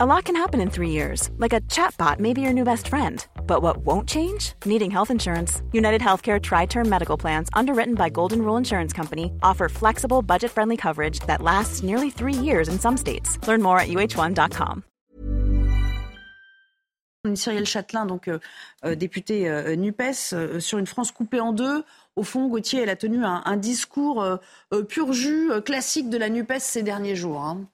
A lot can happen in three years, like a chatbot may be your new best friend. But what won't change? Needing health insurance. United Healthcare Tri Term Medical Plans, underwritten by Golden Rule Insurance Company, offer flexible, budget friendly coverage that lasts nearly three years in some states. Learn more at uh1.com. Cyril Châtelain, donc euh, euh, député euh, NUPES, euh, sur une France coupée en deux. Au fond, Gauthier, elle a tenu un, un discours euh, euh, pur jus classique de la NUPES ces derniers jours. Hein.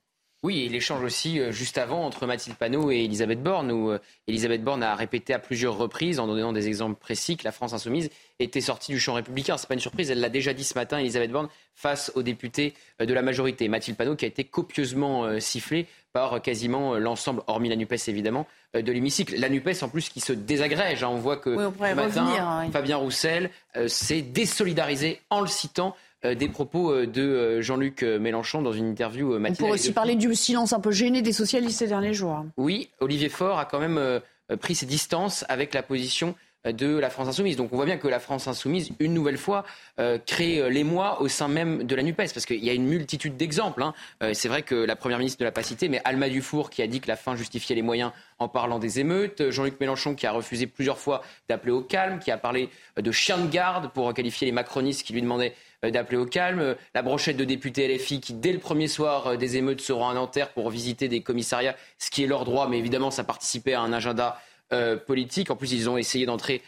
Oui, et l'échange aussi euh, juste avant entre Mathilde Panot et Elisabeth Borne, où euh, Elisabeth Borne a répété à plusieurs reprises, en donnant des exemples précis, que la France insoumise était sortie du champ républicain. C'est pas une surprise, elle l'a déjà dit ce matin, Elisabeth Borne, face aux députés euh, de la majorité. Mathilde Panot qui a été copieusement sifflée par quasiment l'ensemble, hormis la NUPES évidemment, de l'hémicycle. La NUPES en plus qui se désagrège. Hein. On voit que oui, on ce matin, revenir, hein. Fabien Roussel s'est désolidarisé en le citant des propos euh, de euh, Jean-Luc Mélenchon dans une interview matinale. On pourrait aussi parler du silence un peu gêné des socialistes ces derniers jours. Oui, Olivier Faure a quand même pris ses distances avec la position de la France insoumise. Donc on voit bien que la France insoumise, une nouvelle fois, euh, crée l'émoi au sein même de la NUPES, parce qu'il y a une multitude d'exemples. Hein. Euh, c'est vrai que la Première ministre ne l'a pas cité, mais Alma Dufour qui a dit que la fin justifiait les moyens en parlant des émeutes, Jean-Luc Mélenchon qui a refusé plusieurs fois d'appeler au calme, qui a parlé de chien de garde pour qualifier les macronistes qui lui demandaient d'appeler au calme. La brochette de députés LFI qui, dès le premier soir des émeutes, seront à Nanterre pour visiter des commissariats, ce qui est leur droit, mais évidemment, ça participait à un agenda euh, politique. En plus, ils ont essayé d'entrer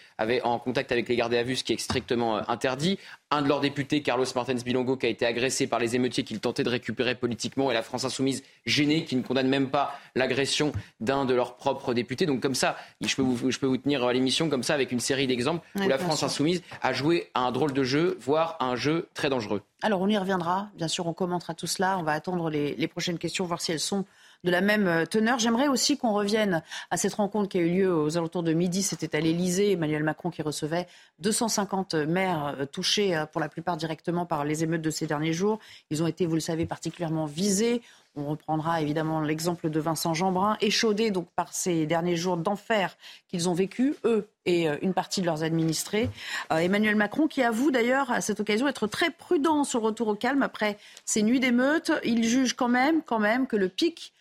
en contact avec les gardés à vue, ce qui est strictement euh, interdit. Un de leurs députés, Carlos Martens Bilongo, qui a été agressé par les émeutiers qu'ils tentaient de récupérer politiquement, et la France insoumise gênée, qui ne condamne même pas l'agression d'un de leurs propres députés. Donc comme ça, je peux vous, je peux vous tenir à l'émission comme ça avec une série d'exemples où la France sûr. insoumise a joué à un drôle de jeu, voire à un jeu très dangereux. Alors on y reviendra, bien sûr, on commentera tout cela. On va attendre les, les prochaines questions, voir si elles sont de la même euh, teneur. J'aimerais aussi qu'on revienne à cette rencontre qui a eu lieu aux alentours de midi. C'était à l'Elysée. Emmanuel Macron qui recevait 250 maires euh, touchés euh, pour la plupart directement par les émeutes de ces derniers jours. Ils ont été, vous le savez, particulièrement visés. On reprendra évidemment l'exemple de Vincent Jeanbrun, échaudé donc par ces derniers jours d'enfer qu'ils ont vécu, eux et une partie de leurs administrés. Emmanuel Macron qui avoue d'ailleurs à cette occasion être très prudent sur le retour au calme après ces nuits d'émeutes. Il juge quand même, quand même que le pic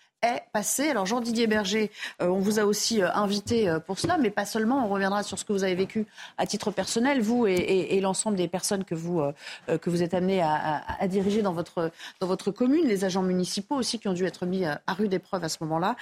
passé. Alors Jean-Didier Berger, euh, on vous a aussi euh, invité euh, pour cela, mais pas seulement. On reviendra sur ce que vous avez vécu à titre personnel, vous et, l'ensemble des personnes que vous, êtes amenés à, diriger dans votre, dans votre commune, les agents municipaux aussi qui ont dû être mis à rude épreuve à ce moment-là.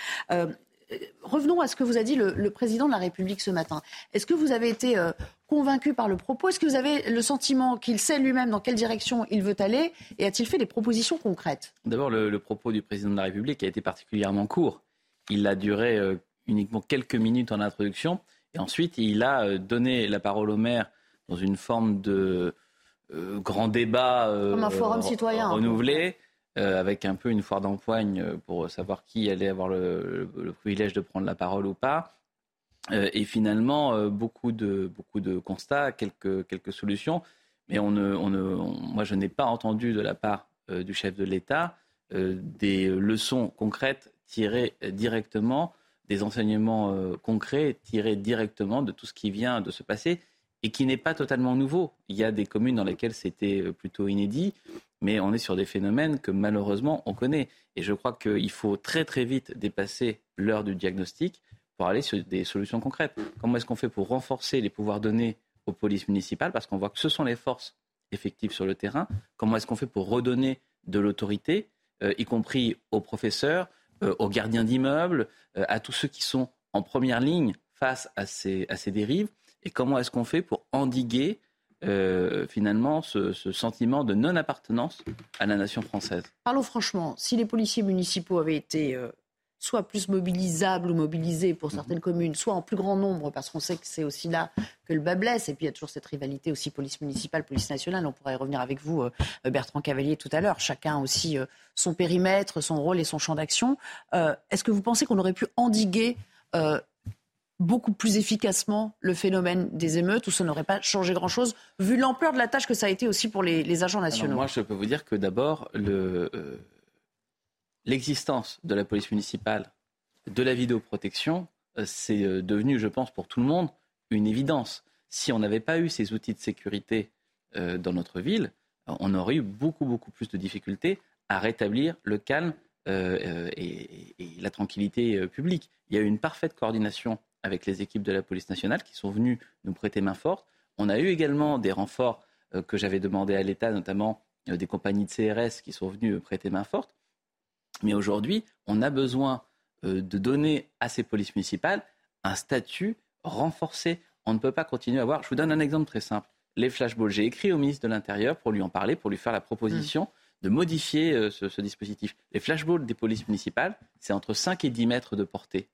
Euh, revenons à ce que vous a dit le, le, président de la République ce matin. Est-ce que vous avez été euh, convaincu par le propos? Est-ce que vous avez le sentiment qu'il sait lui-même dans quelle direction il veut aller Et a-t-il fait des propositions concrètes? D'abord, le, le, propos du président de la République a été particulièrement court. Il a duré euh, uniquement quelques minutes en introduction. Et ensuite, il a donné la parole au maire dans une forme de euh, grand débat Comme un forum citoyen, renouvelé. Euh, avec un peu une foire d'empoigne pour savoir qui allait avoir le, privilège de prendre la parole ou pas. Euh, et finalement, euh, beaucoup, de, beaucoup de constats, quelques, quelques solutions. Mais on ne, on ne, moi, je n'ai pas entendu de la part euh, du chef de l'État euh, des leçons concrètes tirées directement, des enseignements concrets tirés directement de tout ce qui vient de se passer et qui n'est pas totalement nouveau. Il y a des communes dans lesquelles c'était plutôt inédit mais on est sur des phénomènes que malheureusement on connaît. Et je crois qu'il faut très très vite dépasser l'heure du diagnostic pour aller sur des solutions concrètes. Comment est-ce qu'on fait pour renforcer les pouvoirs donnés aux polices municipales? Parce qu'on voit que ce sont les forces effectives sur le terrain. Comment est-ce qu'on fait pour redonner de l'autorité, euh, y compris aux professeurs, euh, aux gardiens d'immeubles, euh, à tous ceux qui sont en première ligne face à ces, à ces dérives? Et comment est-ce qu'on fait pour endiguer euh, finalement ce, ce, sentiment de non-appartenance à la nation française. Parlons franchement, si les policiers municipaux avaient été euh, soit plus mobilisables ou mobilisés pour certaines mmh. communes, soit en plus grand nombre, parce qu'on sait que c'est aussi là que le bas blesse, et puis il y a toujours cette rivalité aussi police municipale, police nationale, on pourrait y revenir avec vous, euh, Bertrand Cavalier, tout à l'heure, chacun aussi euh, son périmètre, son rôle et son champ d'action. Est-ce que vous pensez qu'on aurait pu endiguer beaucoup plus efficacement le phénomène des émeutes ou ça n'aurait pas changé grand-chose, vu l'ampleur de la tâche que ça a été aussi pour les, les agents nationaux Alors Moi, je peux vous dire que d'abord, le, euh, l'existence de la police municipale, de la vidéoprotection, euh, c'est euh, devenu, je pense, pour tout le monde, une évidence. Si on n'avait pas eu ces outils de sécurité euh, dans notre ville, on aurait eu beaucoup, beaucoup plus de difficultés à rétablir le calme et, la tranquillité publique. Il y a eu une parfaite coordination avec les équipes de la police nationale qui sont venues nous prêter main forte. On a eu également des renforts que j'avais demandé à l'État, notamment des compagnies de CRS qui sont venues prêter main forte. Mais aujourd'hui, on a besoin de donner à ces polices municipales un statut renforcé. On ne peut pas continuer à avoir. Je vous donne un exemple très simple. Les flashballs. J'ai écrit au ministre de l'Intérieur pour lui en parler, pour lui faire la proposition de modifier euh, ce, dispositif. Les flashballs des polices municipales, c'est entre 5 et 10 mètres de portée.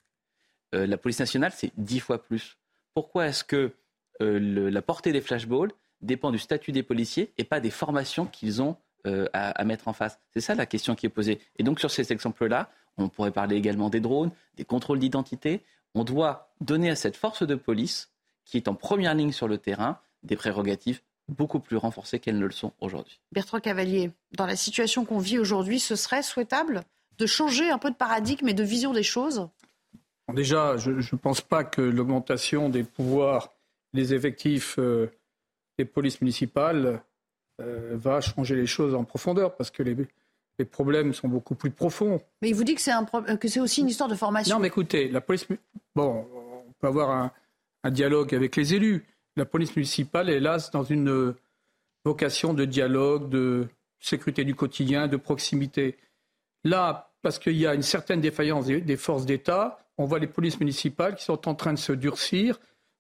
Euh, la police nationale, c'est 10 fois plus. Pourquoi est-ce que euh, la portée des flashballs dépend du statut des policiers et pas des formations qu'ils ont à, à, mettre en face? C'est ça la question qui est posée. Et donc sur ces exemples-là, on pourrait parler également des drones, des contrôles d'identité on doit donner à cette force de police, qui est en première ligne sur le terrain, des prérogatives beaucoup plus renforcées qu'elles ne le sont aujourd'hui. Bertrand Cavalier, dans la situation qu'on vit aujourd'hui, ce serait souhaitable de changer un peu de paradigme et de vision des choses? Déjà, je ne pense pas que l'augmentation des pouvoirs, des effectifs euh, des polices municipales euh, va changer les choses en profondeur, parce que les, les problèmes sont beaucoup plus profonds. Mais il vous dit que c'est, un que c'est aussi une histoire de formation. Non, mais écoutez, la police. Bon, on peut avoir un, dialogue avec les élus. La police municipale là dans une vocation de dialogue, de sécurité du quotidien, de proximité. Là, parce qu'il y a une certaine défaillance des, forces d'État, on voit les polices municipales qui sont en train de se durcir,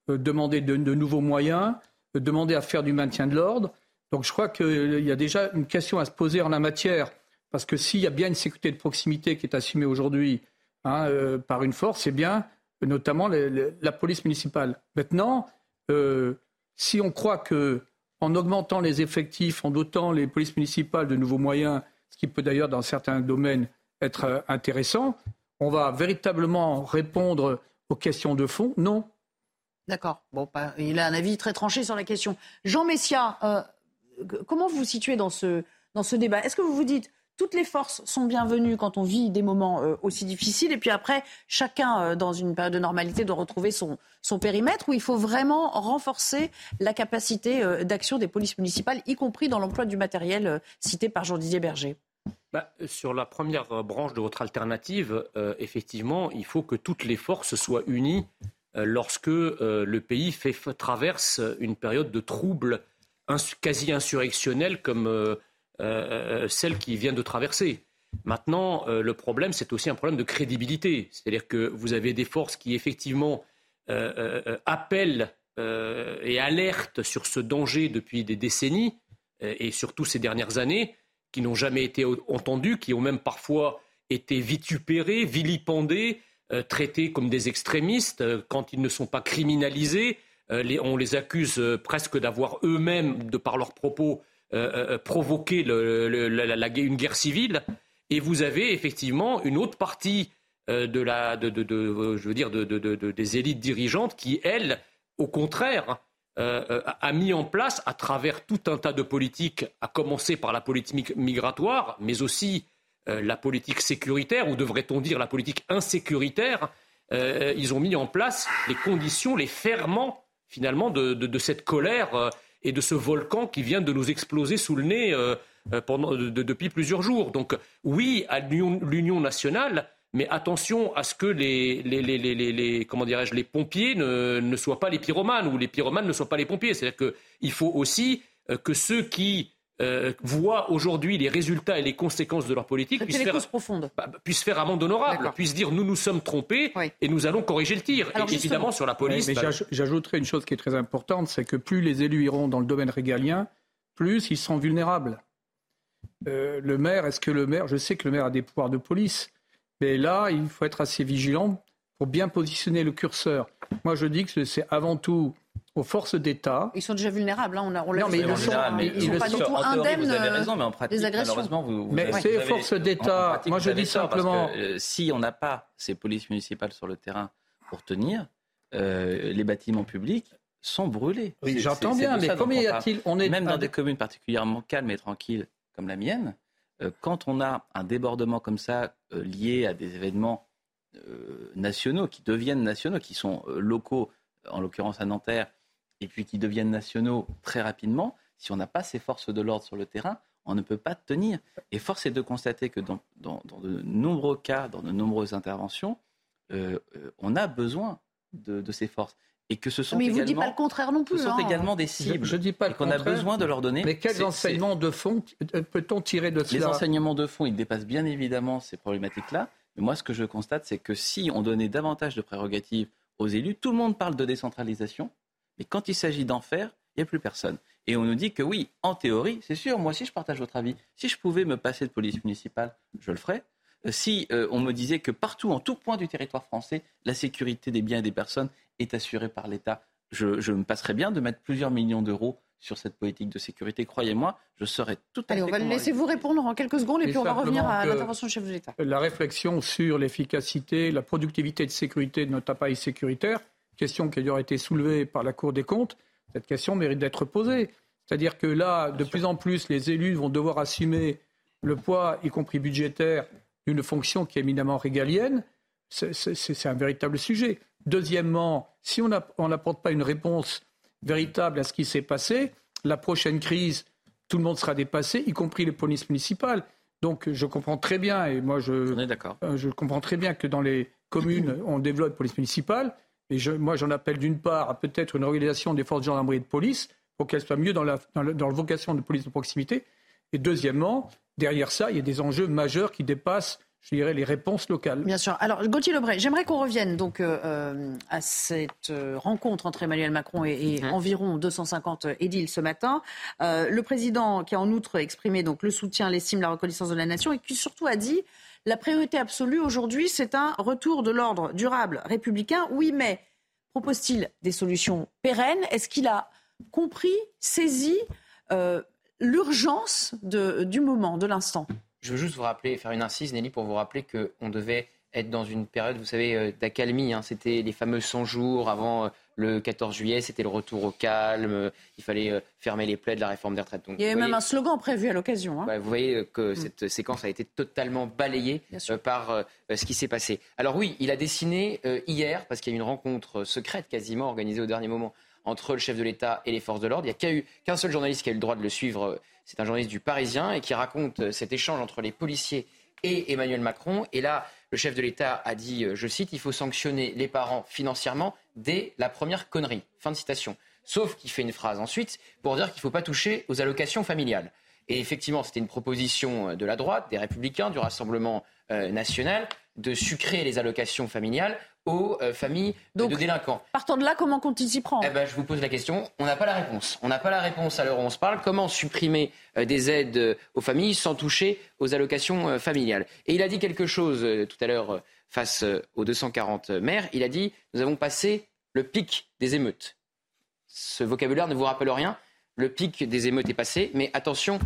euh, demander de, nouveaux moyens, euh, demander à faire du maintien de l'ordre. Donc je crois qu'il y a déjà une question à se poser en la matière. Parce que s'il y a bien une sécurité de proximité qui est assumée aujourd'hui hein, euh, par une force, c'est bien notamment la police municipale. Maintenant, si on croit que en augmentant les effectifs, en dotant les polices municipales de nouveaux moyens, ce qui peut d'ailleurs dans certains domaines être intéressant, on va véritablement répondre aux questions de fond Non. D'accord. Bon, il a un avis très tranché sur la question. Jean Messia, comment vous vous situez dans ce, débat? Est-ce que vous vous dites toutes les forces sont bienvenues quand on vit des moments euh, aussi difficiles. Et puis après, chacun, euh, dans une période de normalité, doit retrouver son, son périmètre où il faut vraiment renforcer la capacité euh, d'action des polices municipales, y compris dans l'emploi du matériel cité par Jean-Didier Berger? Bah, sur la première branche de votre alternative, effectivement, il faut que toutes les forces soient unies lorsque le pays traverse une période de troubles quasi insurrectionnels comme euh, euh, celle qui vient de traverser. Maintenant, euh, le problème, c'est aussi un problème de crédibilité. C'est-à-dire que vous avez des forces qui, effectivement, appellent et alertent sur ce danger depuis des décennies, et surtout ces dernières années, qui n'ont jamais été entendues, qui ont même parfois été vitupérées, vilipendées, traités comme des extrémistes quand ils ne sont pas criminalisés. on les accuse presque d'avoir eux-mêmes, de par leurs propos, euh, euh, provoquer une guerre civile. Et vous avez effectivement une autre partie euh, de la, des élites dirigeantes qui, elles, au contraire, a mis en place, à travers tout un tas de politiques, à commencer par la politique migratoire, mais aussi la politique sécuritaire, ou devrait-on dire la politique insécuritaire, ils ont mis en place les conditions, les ferments, finalement, de, cette colère et de ce volcan qui vient de nous exploser sous le nez euh, euh, depuis plusieurs jours. Donc oui à l'union nationale, mais attention à ce que les, les, les, les comment dirais-je, les pompiers ne, ne, soient pas les pyromanes ou les pyromanes ne soient pas les pompiers. C'est-à-dire qu'il faut aussi euh, que ceux qui euh, voient aujourd'hui les résultats et les conséquences de leur politique puissent faire, bah, puissent faire, amende honorable, puissent dire nous nous sommes trompés et nous allons corriger le tir. et évidemment sur la police. mais bah, j'ajouterai une chose qui est très importante, c'est que plus les élus iront dans le domaine régalien, plus ils seront vulnérables. Euh, le maire, est-ce que le maire, je sais que le maire a des pouvoirs de police, mais là il faut être assez vigilant pour bien positionner le curseur. Moi je dis que c'est avant tout aux forces d'État. Ils sont déjà vulnérables, hein, on, on non, mais ils, sont, ils, sont pas du tout indemnes vous avez raison, mais en pratique, malheureusement, vous, vous Mais c'est aux forces d'État. Moi, je dis simplement... que, euh, si on n'a pas ces polices municipales sur le terrain pour tenir, euh, les bâtiments publics sont brûlés. Oui, j'entends bien, mais combien y a-t-il on est Même dans des communes particulièrement calmes et tranquilles comme la mienne, euh, quand on a un débordement comme ça lié à des événements nationaux, qui deviennent nationaux, qui sont locaux, en l'occurrence à Nanterre, et puis qui deviennent nationaux très rapidement, si on n'a pas ces forces de l'ordre sur le terrain, on ne peut pas tenir. Et force est de constater que dans, de nombreux cas, dans de nombreuses interventions, euh, euh, on a besoin de, ces forces. Et que ce sont mais également, vous pas le contraire non plus. Ce sont hein. également des cibles. Je, dis pas qu'on a besoin de leur donner. Mais quels enseignements de fond peut-on tirer de cela Les enseignements de fond, ils dépassent bien évidemment ces problématiques-là. Mais moi, ce que je constate, c'est que si on donnait davantage de prérogatives aux élus, tout le monde parle de décentralisation, mais quand il s'agit d'en faire, il n'y a plus personne. Et on nous dit que oui, en théorie, c'est sûr, moi aussi je partage votre avis. Si je pouvais me passer de police municipale, je le ferais. Euh, si euh, on me disait que partout, en tout point du territoire français, la sécurité des biens et des personnes est assurée par l'État, je, me passerais bien de mettre plusieurs millions d'euros sur cette politique de sécurité. Croyez-moi, je serais tout à Allez, fait. on va laisser vous répondre en quelques secondes et, puis on va revenir à l'intervention du chef de l'État. La réflexion sur l'efficacité, la productivité de sécurité de notre appareil sécuritaire, question qui a été soulevée par la Cour des comptes, cette question mérite d'être posée. C'est-à-dire que là, de plus en plus, les élus vont devoir assumer le poids, y compris budgétaire, d'une fonction qui est éminemment régalienne. C'est un véritable sujet. Deuxièmement, si on n'apporte pas une réponse véritable à ce qui s'est passé, la prochaine crise, tout le monde sera dépassé, y compris les polices municipales. Donc je comprends très bien, et moi je, euh, je comprends très bien que dans les communes, on développe police municipale, et moi, j'en appelle d'une part à peut-être une organisation des forces de gendarmerie et de police pour qu'elles soient mieux dans la, dans, vocation de police de proximité. Et deuxièmement, derrière ça, il y a des enjeux majeurs qui dépassent je dirais, les réponses locales. Bien sûr. Alors, Gauthier Lebray, j'aimerais qu'on revienne donc euh, euh, à cette euh, rencontre entre Emmanuel Macron et, mmh. environ 250 édiles ce matin. le président qui a en outre exprimé donc le soutien, l'estime, la reconnaissance de la nation et qui surtout a dit la priorité absolue aujourd'hui, c'est un retour de l'ordre durable républicain. Oui, mais propose-t-il des solutions pérennes? Est-ce qu'il a compris, saisi euh, l'urgence du moment, de l'instant Je veux juste vous rappeler, faire une incise, Nelly, pour vous rappeler qu'on devait être dans une période, vous savez, euh, d'accalmie. Hein. C'était les fameux 100 jours avant euh, le 14 juillet, c'était le retour au calme. Il fallait euh, fermer les plaies de la réforme des retraites. il y avait même un slogan prévu à l'occasion. Hein. vous voyez que mm. cette séquence a été totalement balayée par ce qui s'est passé. Alors oui, il a dessiné hier, parce qu'il y a eu une rencontre secrète quasiment organisée au dernier moment entre le chef de l'État et les forces de l'ordre. Il n'y a qu'un seul journaliste qui a eu le droit de le suivre. C'est un journaliste du Parisien et qui raconte cet échange entre les policiers et Emmanuel Macron. Et là, le chef de l'État a dit, euh, je cite, il faut sanctionner les parents financièrement dès la première connerie. Fin de citation. Sauf qu'il fait une phrase ensuite pour dire qu'il ne faut pas toucher aux allocations familiales. Et effectivement, c'était une proposition euh, de la droite, des Républicains, du Rassemblement euh, national, de sucrer les allocations familiales aux euh, familles de délinquants. Partant de là, comment compte-t-il s'y prendre? Eh ben, Je vous pose la question. On n'a pas la réponse. On n'a pas la réponse à l'heure où on se parle. Comment supprimer euh, des aides euh, aux familles sans toucher aux allocations familiales? Et il a dit quelque chose tout à l'heure face aux 240 maires. Il a dit nous avons passé le pic des émeutes. Ce vocabulaire ne vous rappelle rien? Le pic des émeutes est passé, mais attention,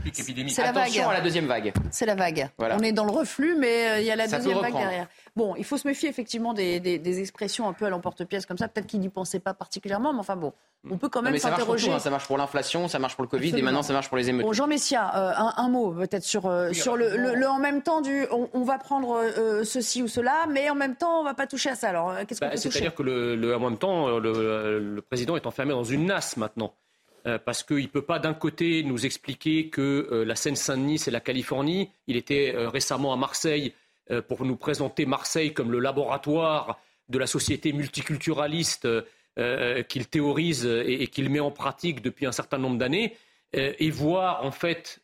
attention à la deuxième vague. C'est la vague. On est dans le reflux, mais euh, il y a la deuxième vague derrière. Bon, il faut se méfier effectivement des, expressions un peu à l'emporte-pièce comme ça. Peut-être qu'il n'y pensait pas particulièrement, mais enfin bon, on peut quand même s'interroger. Ça, hein. ça marche pour l'inflation, ça marche pour le Covid, et maintenant ça marche pour les émeutes. Bon, Jean Messia, euh, un, mot peut-être sur, euh, sur le, en même temps du on, va prendre ceci ou cela, mais en même temps on ne va pas toucher à ça. Alors, qu'est-ce qu'on bah, C'est-à-dire que le, en même temps, le président est enfermé dans une nasse maintenant. Euh, parce qu'il ne peut pas d'un côté nous expliquer que euh, la Seine-Saint-Denis, c'est la Californie. Il était euh, récemment à Marseille pour nous présenter Marseille comme le laboratoire de la société multiculturaliste qu'il théorise et, qu'il met en pratique depuis un certain nombre d'années, et voir en fait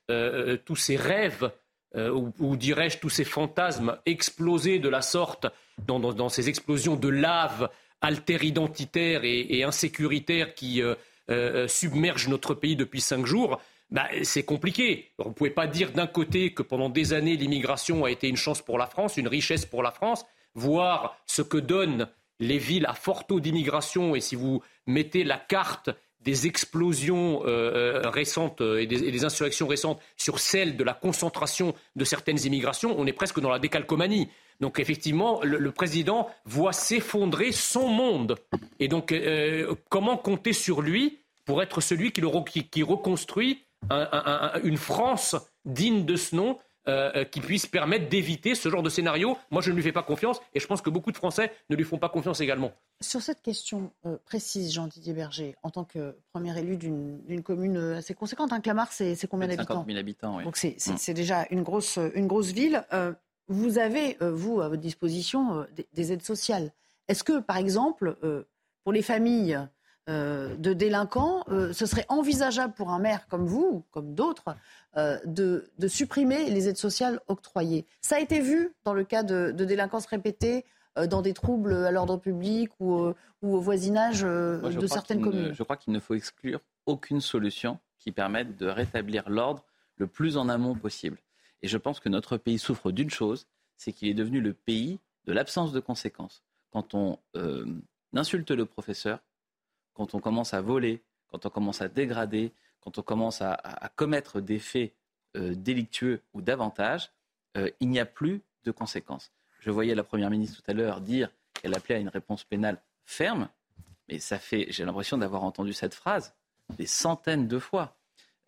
tous ces rêves, ou, dirais-je tous ces fantasmes exploser de la sorte dans, ces explosions de lave alter-identitaires et, et insécuritaires qui euh, euh, submerge notre pays depuis cinq jours, bah, c'est compliqué. vous ne pouvez pas dire d'un côté que pendant des années, l'immigration a été une chance pour la France, une richesse pour la France, voir ce que donnent les villes à fort taux d'immigration, et si vous mettez la carte des explosions euh, récentes et des, insurrections récentes sur celle de la concentration de certaines immigrations, on est presque dans la décalcomanie. Donc effectivement, le, président voit s'effondrer son monde. Et donc, euh, comment compter sur lui pour être celui qui, reconstruit une France digne de ce nom euh, qui puisse permettre d'éviter ce genre de scénario? Moi, je ne lui fais pas confiance et je pense que beaucoup de Français ne lui font pas confiance également. Sur cette question précise, Jean-Didier Berger, en tant que premier élu d'une commune assez conséquente, hein, Clamart, c'est combien d'habitants? 50 000 habitants, oui. Donc c'est mm. déjà une grosse, une grosse ville. Vous avez, vous, à votre disposition, des, des, aides sociales. Est-ce que, par exemple, pour les familles euh, de délinquants, euh, ce serait envisageable pour un maire comme vous, ou comme d'autres, euh, de, supprimer les aides sociales octroyées? Ça a été vu dans le cas de, délinquance répétée dans des troubles à l'ordre public ou, au voisinage de certaines communes. je crois qu'il ne faut exclure aucune solution qui permette de rétablir l'ordre le plus en amont possible. Et je pense que notre pays souffre d'une chose, c'est qu'il est devenu le pays de l'absence de conséquences. Quand on insulte le professeur, quand on commence à voler, quand on commence à dégrader, quand on commence à, commettre des faits euh, délictueux ou davantage, euh, il n'y a plus de conséquences. Je voyais la Première ministre tout à l'heure dire qu'elle appelait à une réponse pénale ferme, mais ça fait, j'ai l'impression d'avoir entendu cette phrase des centaines de fois.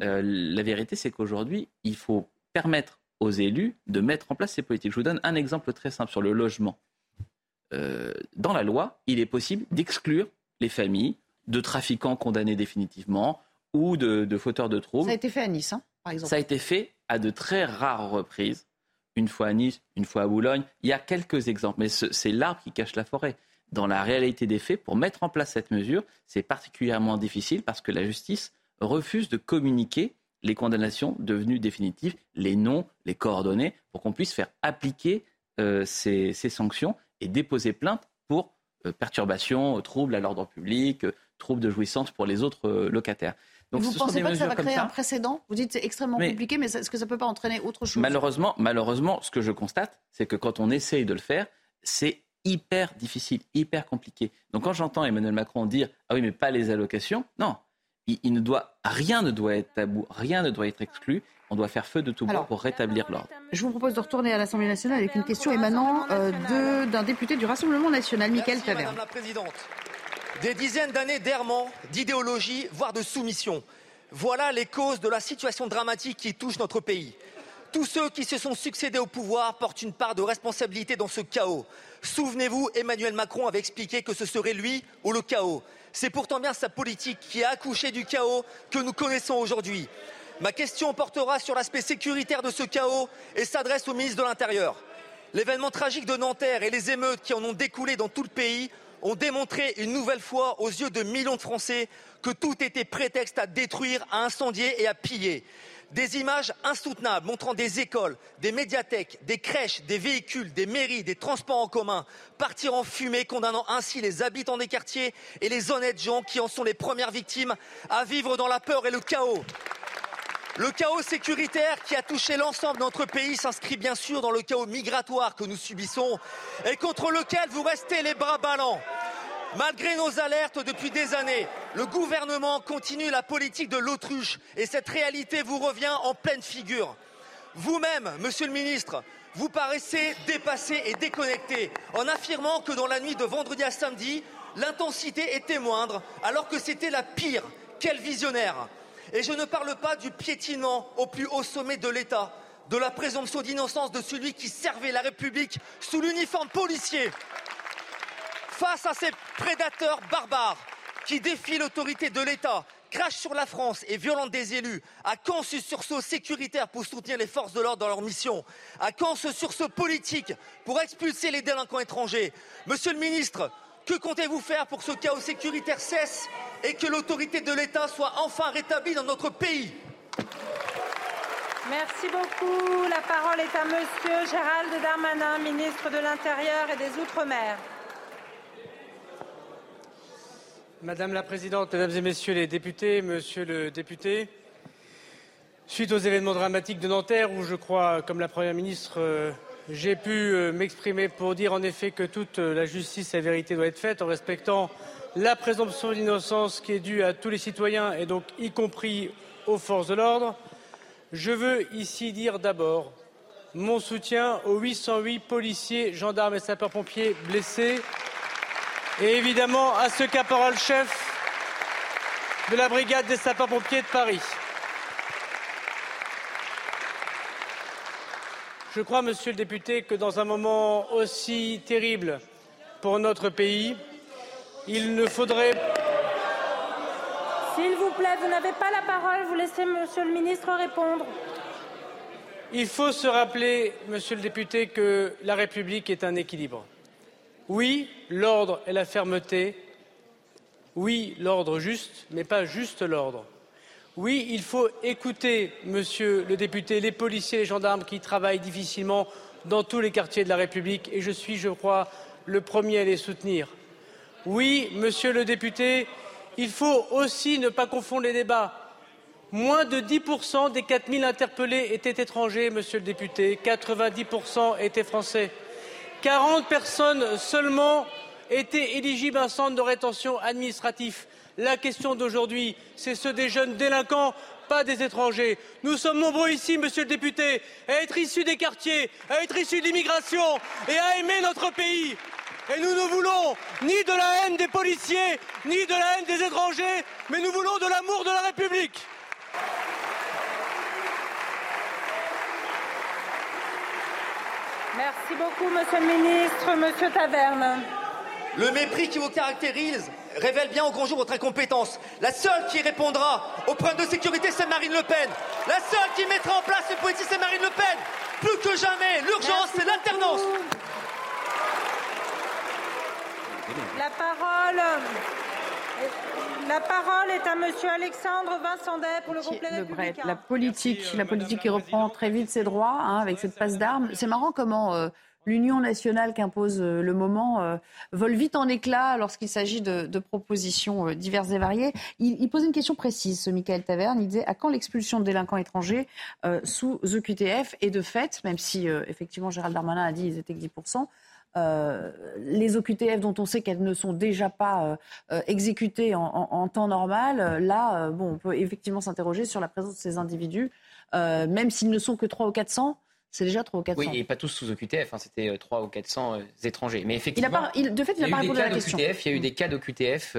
Euh, la vérité, c'est qu'aujourd'hui, il faut permettre aux élus de mettre en place ces politiques. Je vous donne un exemple très simple sur le logement. dans la loi, il est possible d'exclure les familles de trafiquants condamnés définitivement ou de, fauteurs de troubles. Ça a été fait à Nice, hein, par exemple. Ça a été fait à de très rares reprises. Une fois à Nice, une fois à Boulogne. Il y a quelques exemples, mais c'est l'arbre qui cache la forêt. Dans la réalité des faits, pour mettre en place cette mesure, c'est particulièrement difficile parce que la justice refuse de communiquer les condamnations devenues définitives, les noms, les coordonnées, pour qu'on puisse faire appliquer euh, ces, sanctions et déposer plainte pour euh, perturbation, troubles à l'ordre public, troubles de jouissance pour les autres euh, locataires. Donc, vous ne pensez pas que ça va créer un précédent? Vous dites c'est extrêmement compliqué, mais est-ce que ça ne peut pas entraîner autre chose? Malheureusement, malheureusement, ce que je constate, c'est que quand on essaye de le faire, c'est hyper difficile, hyper compliqué. Donc quand j'entends Emmanuel Macron dire ah oui mais pas les allocations, non, il, ne doit rien ne doit être tabou, rien ne doit être exclu. On doit faire feu de tout bois pour rétablir l'ordre. Je vous propose de retourner à l'Assemblée nationale avec une question émanant euh, d'un député du Rassemblement national, Michael Taverne. Des dizaines d'années d'errement, d'idéologie, voire de soumission. Voilà les causes de la situation dramatique qui touche notre pays. Tous ceux qui se sont succédés au pouvoir portent une part de responsabilité dans ce chaos. Souvenez-vous, Emmanuel Macron avait expliqué que ce serait lui ou le chaos. C'est pourtant bien sa politique qui a accouché du chaos que nous connaissons aujourd'hui. Ma question portera sur l'aspect sécuritaire de ce chaos et s'adresse au ministre de l'Intérieur. L'événement tragique de Nanterre et les émeutes qui en ont découlé dans tout le pays ont démontré une nouvelle fois aux yeux de millions de Français que tout était prétexte à détruire, à incendier et à piller. Des images insoutenables montrant des écoles, des médiathèques, des crèches, des véhicules, des mairies, des transports en commun partir en fumée, condamnant ainsi les habitants des quartiers et les honnêtes gens qui en sont les premières victimes à vivre dans la peur et le chaos. Le chaos sécuritaire qui a touché l'ensemble de notre pays s'inscrit bien sûr dans le chaos migratoire que nous subissons et contre lequel vous restez les bras ballants. Malgré nos alertes depuis des années, le gouvernement continue la politique de l'autruche et cette réalité vous revient en pleine figure. Vous-même, monsieur le ministre, vous paraissez dépassé et déconnecté en affirmant que dans la nuit de vendredi à samedi, l'intensité était moindre alors que c'était la pire. Quel visionnaire et je ne parle pas du piétinement au plus haut sommet de l'État, de la présomption d'innocence de celui qui servait la République sous l'uniforme policier. Face à ces prédateurs barbares qui défient l'autorité de l'État, crachent sur la France et violentent des élus, à quand ce sursaut sécuritaire pour soutenir les forces de l'ordre dans leur mission À quand ce sursaut politique pour expulser les délinquants étrangers Monsieur le ministre, que comptez-vous faire pour que ce chaos sécuritaire cesse et que l'autorité de l'État soit enfin rétablie dans notre pays? Merci beaucoup. La parole est à Monsieur Gérald Darmanin, ministre de l'Intérieur et des Outre-mer. Madame la Présidente, Mesdames et Messieurs les députés, Monsieur le député, suite aux événements dramatiques de Nanterre, où je crois, comme la Première ministre, euh, j'ai pu euh, m'exprimer pour dire en effet que toute euh, la justice et la vérité doit être faite en respectant la présomption d'innocence qui est due à tous les citoyens et donc y compris aux forces de l'ordre. Je veux ici dire d'abord mon soutien aux 808 policiers, gendarmes et sapeurs-pompiers blessés et évidemment à ce caporal-chef de la brigade des sapeurs-pompiers de Paris. Je crois, monsieur le député, que dans un moment aussi terrible pour notre pays, il ne faudrait S'il vous plaît, vous n'avez pas la parole, vous laissez monsieur le ministre répondre. Il faut se rappeler, monsieur le député, que la République est un équilibre. Oui, l'ordre et la fermeté. Oui, l'ordre juste, mais pas juste l'ordre. Oui, il faut écouter, monsieur le député, les policiers et les gendarmes qui travaillent difficilement dans tous les quartiers de la République et je suis, je crois, le premier à les soutenir. Oui, monsieur le député, il faut aussi ne pas confondre les débats. Moins de 10% des 4000 interpellés étaient étrangers, monsieur le député. 90% étaient français. 40 personnes seulement étaient éligibles à un centre de rétention administratif. La question d'aujourd'hui, c'est ceux des jeunes délinquants, pas des étrangers. Nous sommes nombreux ici, monsieur le député, à être issus des quartiers, à être issus de l'immigration et à aimer notre pays. Et nous ne voulons ni de la haine des policiers, ni de la haine des étrangers, mais nous voulons de l'amour de la République. Merci beaucoup, monsieur le ministre. Monsieur Taverne. Le mépris qui vous caractérise révèle bien au grand jour votre incompétence. La seule qui répondra aux problèmes de sécurité, c'est Marine Le Pen. La seule qui mettra en place ces politiques, c'est Marine Le Pen. Plus que jamais, l'urgence, c'est l'alternance. La parole, la parole est à Monsieur Alexandre Vincent Day pour le groupe Les la politique, la politique qui reprend très vite ses droits hein, avec cette passe d'armes. C'est marrant comment euh, l'union nationale qu'impose euh, le moment euh, vole vite en éclats lorsqu'il s'agit de, de propositions euh, diverses et variées. Il, il posait une question précise, ce Michael Taverne. Il disait à quand l'expulsion de délinquants étrangers euh, sous EQTF Et de fait, même si euh, effectivement Gérald Darmanin a dit qu'ils étaient que 10%, euh, les OQTF dont on sait qu'elles ne sont déjà pas euh, euh, exécutées en, en- en temps normal, là, euh, bon, on peut effectivement s'interroger sur la présence de ces individus, même s'ils ne sont que 3 ou 400, c'est déjà 3 ou 400. Oui, et pas tous sous OQTF, hein, c'était euh, 300 ou 400 euh, étrangers. Mais il a effectivement, pas, il- de fait, il n'a pas répondu à la question. il y a eu des cas d'OQTF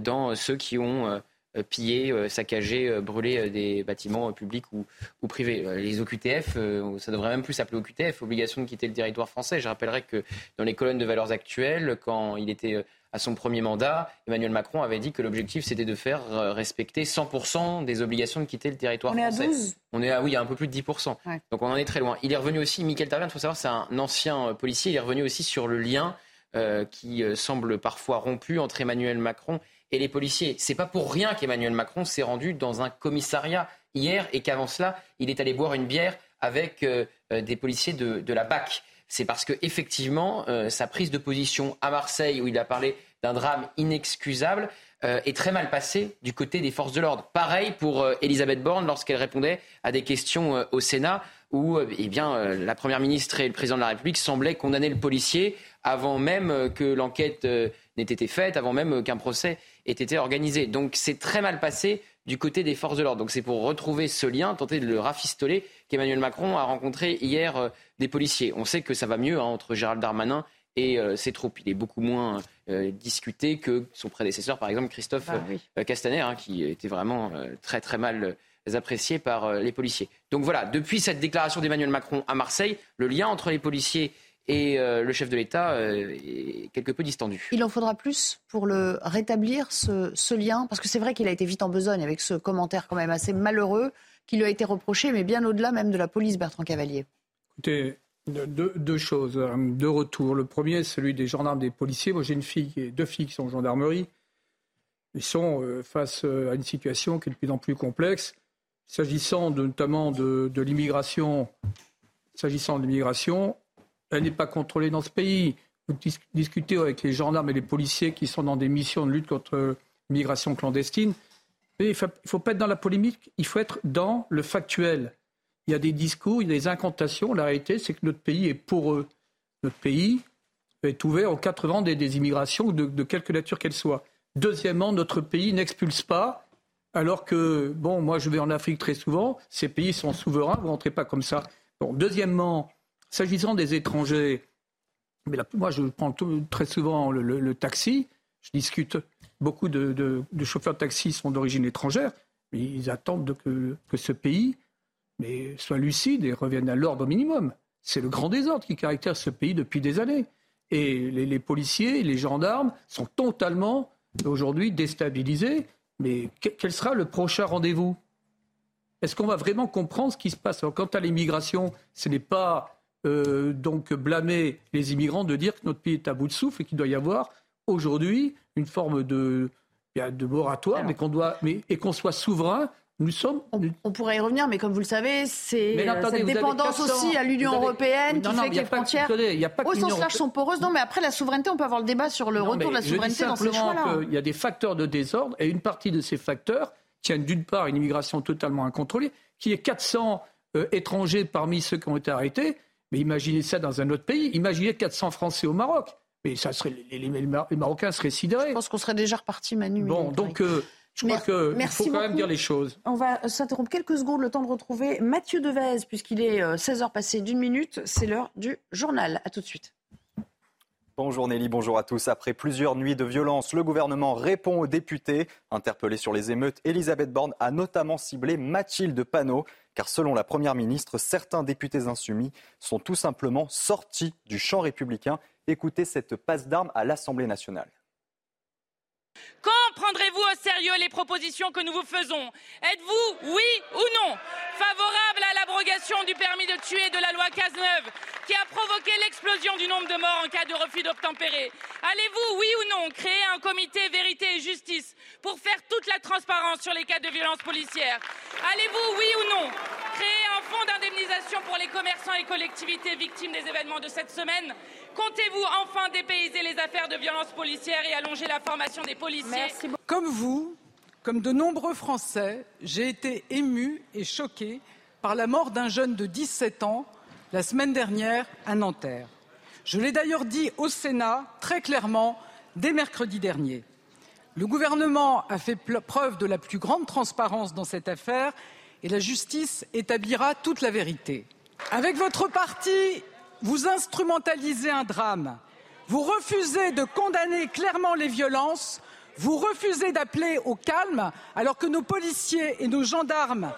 dans ceux qui ont euh, pillé, euh, saccagé, euh, brûlé euh, des bâtiments publics ou, ou privés. Les OQTF, ça devrait même plus s'appeler OQTF, obligation de quitter le territoire français. Je rappellerai que dans les colonnes de valeurs actuelles, quand il était à son premier mandat, Emmanuel Macron avait dit que l'objectif c'était de faire respecter 100% des obligations de quitter le territoire On est à français. 12 On est à, oui, à un peu plus de 10%. Ouais. Donc on en est très loin. Il est revenu aussi, Michael Taverne, il faut savoir, c'est un ancien policier, il est revenu aussi sur le lien euh, qui semble parfois rompu entre Emmanuel Macron et les policiers. C'est pas pour rien qu'Emmanuel Macron s'est rendu dans un commissariat hier et qu'avant cela, il est allé boire une bière avec euh, euh, des policiers de, de la BAC. C'est parce que effectivement, euh, sa prise de position à Marseille, où il a parlé d'un drame inexcusable, est très mal passée du côté des forces de l'ordre. Pareil pour Elisabeth Borne lorsqu'elle répondait à des questions au Sénat où eh bien, la Première ministre et le Président de la République semblaient condamner le policier avant même euh, que l'enquête euh, n'ait été faite, avant même euh, qu'un procès ait été organisé. Donc c'est très mal passé du côté des forces de l'ordre. Donc c'est pour retrouver ce lien, tenter de le rafistoler, qu'Emmanuel Macron a rencontré hier des policiers. On sait que ça va mieux hein, entre Gérald Darmanin et euh, ses troupes. Il est beaucoup moins euh, discuté que son prédécesseur, par exemple Christophe Bah oui. euh, Castaner, hein, qui était vraiment très très mal apprécié par les policiers. Donc voilà, depuis cette déclaration d'Emmanuel Macron à Marseille, le lien entre les policiers et euh, le chef de l'État euh, est quelque peu distendu. Il en faudra plus pour le rétablir, ce, ce lien, parce que c'est vrai qu'il a été vite en besogne avec ce commentaire quand même assez malheureux qui lui a été reproché, mais bien au-delà même de la police, Bertrand Cavalier. Écoutez, deux, choses, euh, deux retours. Le premier, celui des gendarmes, des policiers. Moi, j'ai une fille, et deux filles qui sont en gendarmerie. Ils sont euh, face à une situation qui est de plus en plus complexe. S'agissant de- notamment de, de l'immigration, s'agissant de l'immigration, elle n'est pas contrôlée dans ce pays. Vous dis- discutez avec les gendarmes et les policiers qui sont dans des missions de lutte contre l'immigration clandestine. Et il ne faut, pas être dans la polémique, il faut être dans le factuel. Il y a des discours, il y a des incantations. La réalité, c'est que notre pays est pour eux. Notre pays est ouvert aux quatre vents des, immigrations, de, quelque nature qu'elles soient. Deuxièmement, notre pays n'expulse pas, alors que, bon, moi je vais en Afrique très souvent, ces pays sont souverains, vous ne rentrez pas comme ça. Bon, deuxièmement, s'agissant des étrangers, mais là, moi je prends très souvent le, taxi, je discute, beaucoup de, chauffeurs de taxi sont d'origine étrangère, mais ils attendent de que, ce pays soit lucide et revienne à l'ordre minimum. c'est le grand désordre qui caractérise ce pays depuis des années. Et les, policiers, les gendarmes sont totalement aujourd'hui déstabilisés. Mais quel sera le prochain rendez-vous? Est-ce qu'on va vraiment comprendre ce qui se passe? Quant à l'immigration, ce n'est pas euh, donc blâmer les immigrants de dire que notre pays est à bout de souffle et qu'il doit y avoir aujourd'hui une forme de, de moratoire, mais qu'on doit, mais, et qu'on soit souverain nous sommes. On, pourrait y revenir, mais comme vous le savez, c'est euh, cette dépendance aussi à l'Union européenne qui fait que les frontières, au sens large, sont poreuses. Non, mais après la souveraineté, on peut avoir le débat sur le retour de la souveraineté dans ces choix-là. Il y a des facteurs de désordre, et une partie de ces facteurs tiennent d'une part une immigration totalement incontrôlée, qui est 400 euh, étrangers parmi ceux qui ont été arrêtés. Mais imaginez ça dans un autre pays. Imaginez 400 Français au Maroc. Mais ça serait, les, Marocains seraient sidérés. Je pense qu'on serait déjà reparti, Manu. Bon, donc. Euh, je crois qu'il faut quand même dire les choses. On va s'interrompre quelques secondes, le temps de retrouver Mathieu Devez, puisqu'il est 16h euh, passé d'une minute. C'est l'heure du journal. A tout de suite. Bonjour Nelly, bonjour à tous. Après plusieurs nuits de violence, le gouvernement répond aux députés. Interpellée sur les émeutes, Elisabeth Borne a notamment ciblé Mathilde Panot, car selon la Première ministre, certains députés insoumis sont tout simplement sortis du champ républicain. Écoutez cette passe d'armes à l'Assemblée nationale. Quand prendrez-vous au sérieux les propositions que nous vous faisons? Êtes-vous, oui ou non, favorable à l'abrogation du permis de tuer de la loi Cazeneuve, qui a provoqué l'explosion du nombre de morts en cas de refus d'obtempérer? Allez-vous, oui ou non, créer un comité vérité et justice pour faire toute la transparence sur les cas de violence policière Allez-vous, oui ou non, créer un fonds d'indemnisation pour les commerçants et collectivités victimes des événements de cette semaine? Comptez-vous enfin dépayser les affaires de violence policière et allonger la formation des policiers? Comme vous, comme de nombreux Français, j'ai été ému et choqué par la mort d'un jeune de 17 ans la semaine dernière à Nanterre. Je l'ai d'ailleurs dit au Sénat très clairement dès mercredi dernier. Le gouvernement a fait preuve de la plus grande transparence dans cette affaire et la justice établira toute la vérité. Avec votre parti, vous instrumentalisez un drame, vous refusez de condamner clairement les violences, vous refusez d'appeler au calme alors que nos policiers et nos gendarmes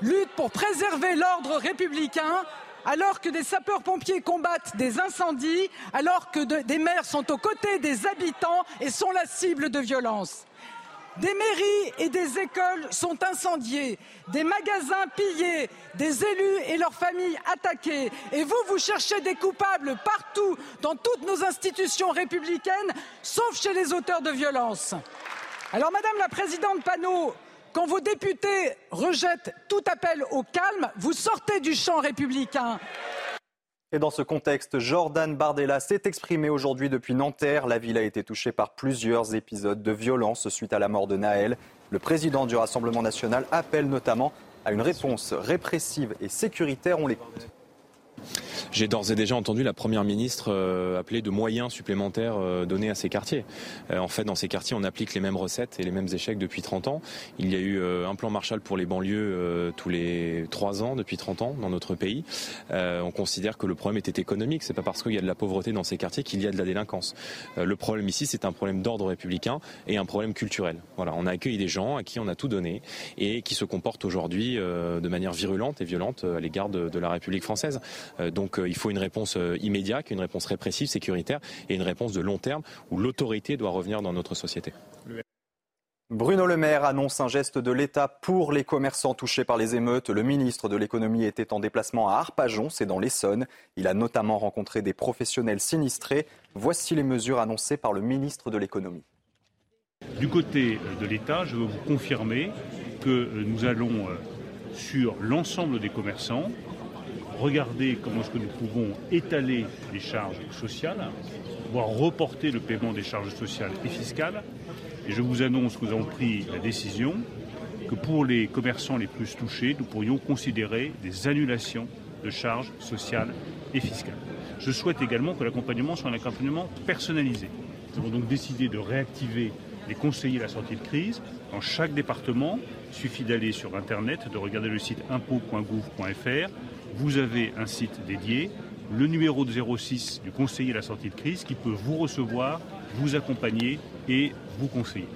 luttent pour préserver l'ordre républicain, alors que des sapeurs-pompiers combattent des incendies, alors que des maires sont aux côtés des habitants et sont la cible de violences. Des mairies et des écoles sont incendiées, des magasins pillés, des élus et leurs familles attaqués. Et vous, vous cherchez des coupables partout dans toutes nos institutions républicaines, sauf chez les auteurs de violences. Alors, Madame la Présidente Panot, quand vos députés rejettent tout appel au calme, vous sortez du champ républicain. Et dans ce contexte, Jordan Bardella s'est exprimé aujourd'hui depuis Nanterre. La ville a été touchée par plusieurs épisodes de violence suite à la mort de Naël. Le président du Rassemblement national appelle notamment à une réponse répressive et sécuritaire. On l'écoute. J'ai d'ores et déjà entendu la Première ministre euh, appeler de moyens supplémentaires euh, donnés à ces quartiers. Euh, en fait, dans ces quartiers, on applique les mêmes recettes et les mêmes échecs depuis 30 ans. Il y a eu un plan Marshall pour les banlieues tous les 3 ans depuis 30 ans dans notre pays. On considère que le problème était économique. C'est pas parce qu'il y a de la pauvreté dans ces quartiers qu'il y a de la délinquance. Le problème ici, c'est un problème d'ordre républicain et un problème culturel. Voilà, on a accueilli des gens à qui on a tout donné et qui se comportent aujourd'hui de manière virulente et violente à l'égard de, de la République française. Donc il faut une réponse euh, immédiate, une réponse répressive, sécuritaire et une réponse de long terme où l'autorité doit revenir dans notre société. Bruno Le Maire annonce un geste de l'État pour les commerçants touchés par les émeutes. Le ministre de l'économie était en déplacement à Arpajon, c'est dans l'Essonne. Il a notamment rencontré des professionnels sinistrés. Voici les mesures annoncées par le ministre de l'économie. Du côté de l'État, je veux vous confirmer que nous allons, euh, sur l'ensemble des commerçants, regarder comment est-ce que nous pouvons étaler les charges sociales, voire reporter le paiement des charges sociales et fiscales. Et je vous annonce que nous avons pris la décision que pour les commerçants les plus touchés, nous pourrions considérer des annulations de charges sociales et fiscales. Je souhaite également que l'accompagnement soit un accompagnement personnalisé. Nous avons donc décidé de réactiver les conseillers à la sortie de crise dans chaque département. Il suffit d'aller sur Internet, de regarder le site impôt.gouv.fr vous avez un site dédié, le numéro de 06 du conseiller à la sortie de crise qui peut vous recevoir, vous accompagner et vous conseiller.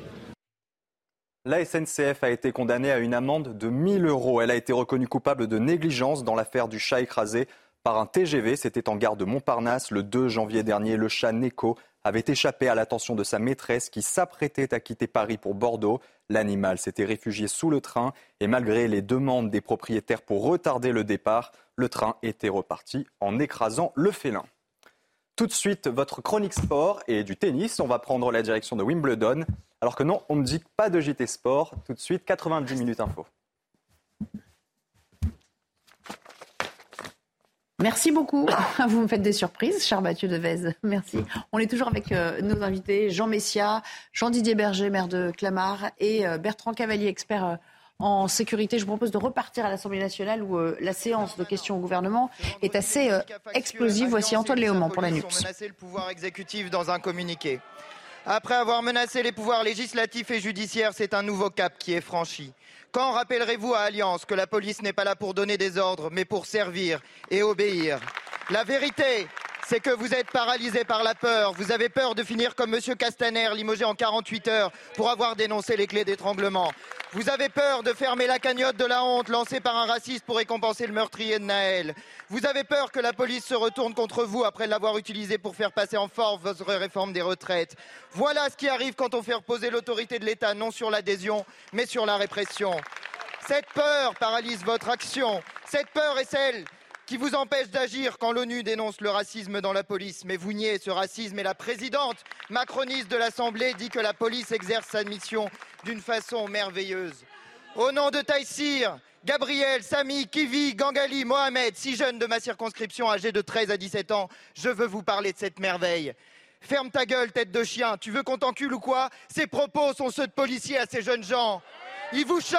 La SNCF a été condamnée à une amende de 1000 euros. Elle a été reconnue coupable de négligence dans l'affaire du chat écrasé par un TGV. C'était en gare de Montparnasse le 2 janvier dernier. Le chat Neko avait échappé à l'attention de sa maîtresse qui s'apprêtait à quitter Paris pour Bordeaux. L'animal s'était réfugié sous le train et malgré les demandes des propriétaires pour retarder le départ, le train était reparti en écrasant le félin. Tout de suite, votre chronique sport et du tennis. On va prendre la direction de Wimbledon. Alors que non, on ne dit pas de JT Sport. Tout de suite, 90 minutes info. Merci beaucoup. Vous me faites des surprises, cher Mathieu Devez. Merci. On est toujours avec euh, nos invités, Jean Messia, Jean-Didier Berger, maire de Clamart, et euh, Bertrand Cavalier, expert euh, en sécurité. Je vous propose de repartir à l'Assemblée nationale où la séance de questions au gouvernement est assez explosive. Voici Antoine Léaumont pour la NUPS. le pouvoir exécutif dans un communiqué. Après avoir menacé les pouvoirs législatifs et judiciaires, c'est un nouveau cap qui est franchi. Quand rappellerez-vous à Alliance que la police n'est pas là pour donner des ordres, mais pour servir et obéir? La vérité, c'est que vous êtes paralysé par la peur. Vous avez peur de finir comme M. Castaner, limogé en 48 heures pour avoir dénoncé les clés d'étranglement. Vous avez peur de fermer la cagnotte de la honte lancée par un raciste pour récompenser le meurtrier de Naël. Vous avez peur que la police se retourne contre vous après l'avoir utilisée pour faire passer en force votre réforme des retraites. Voilà ce qui arrive quand on fait reposer l'autorité de l'État non sur l'adhésion, mais sur la répression. Cette peur paralyse votre action. Cette peur est celle qui vous empêche d'agir quand l'ONU dénonce le racisme dans la police. Mais vous niez ce racisme et la présidente macroniste de l'Assemblée dit que la police exerce sa mission d'une façon merveilleuse. Au nom de Taïsir, Gabriel, Samy, Kivi, Gangali, Mohamed, six jeunes de ma circonscription âgés de 13 à 17 ans, je veux vous parler de cette merveille. Ferme ta gueule, tête de chien. Tu veux qu'on t'encule ou quoi? Ces propos sont ceux de policiers à ces jeunes gens. Il vous choque,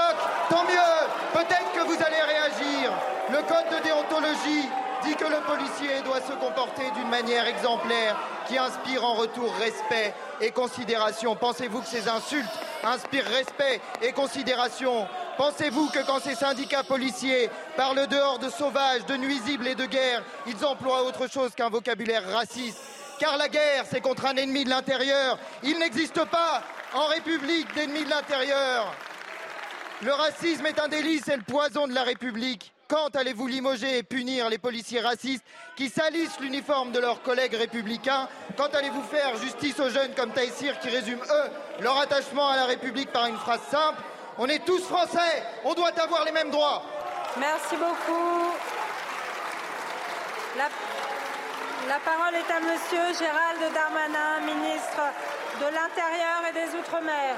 tant mieux. Peut-être que vous allez réagir. Le code de déontologie dit que le policier doit se comporter d'une manière exemplaire qui inspire en retour respect et considération. Pensez-vous que ces insultes inspirent respect et considération? Pensez-vous que quand ces syndicats policiers parlent dehors de sauvages, de nuisibles et de guerre, ils emploient autre chose qu'un vocabulaire raciste? Car la guerre, c'est contre un ennemi de l'intérieur. Il n'existe pas en République d'ennemis de l'intérieur. Le racisme est un délit, c'est le poison de la République. Quand allez-vous limoger et punir les policiers racistes qui salissent l'uniforme de leurs collègues républicains Quand allez-vous faire justice aux jeunes comme Taïsir qui résument, eux, leur attachement à la République par une phrase simple On est tous français, on doit avoir les mêmes droits. Merci beaucoup. La, la parole est à Monsieur Gérald Darmanin, ministre de l'Intérieur et des Outre-mer.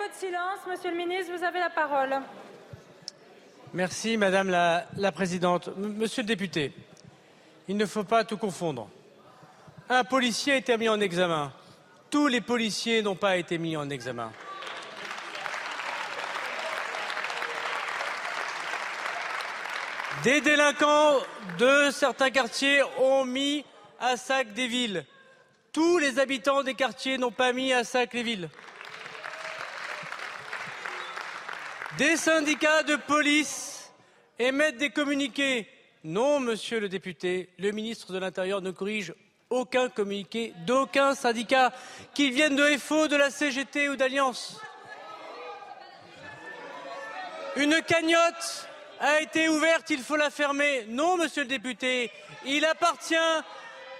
Peu de silence. Monsieur le ministre, vous avez la parole. Merci, Madame la, Présidente. Monsieur le député, il ne faut pas tout confondre. Un policier a été mis en examen. Tous les policiers n'ont pas été mis en examen. Des délinquants de certains quartiers ont mis à sac des villes. Tous les habitants des quartiers n'ont pas mis à sac les villes. Des syndicats de police émettent des communiqués. Non, monsieur le député, le ministre de l'Intérieur ne corrige aucun communiqué d'aucun syndicat, qu'ils viennent de FO, de la CGT ou d'Alliance. Une cagnotte a été ouverte, il faut la fermer. Non, monsieur le député, il appartient,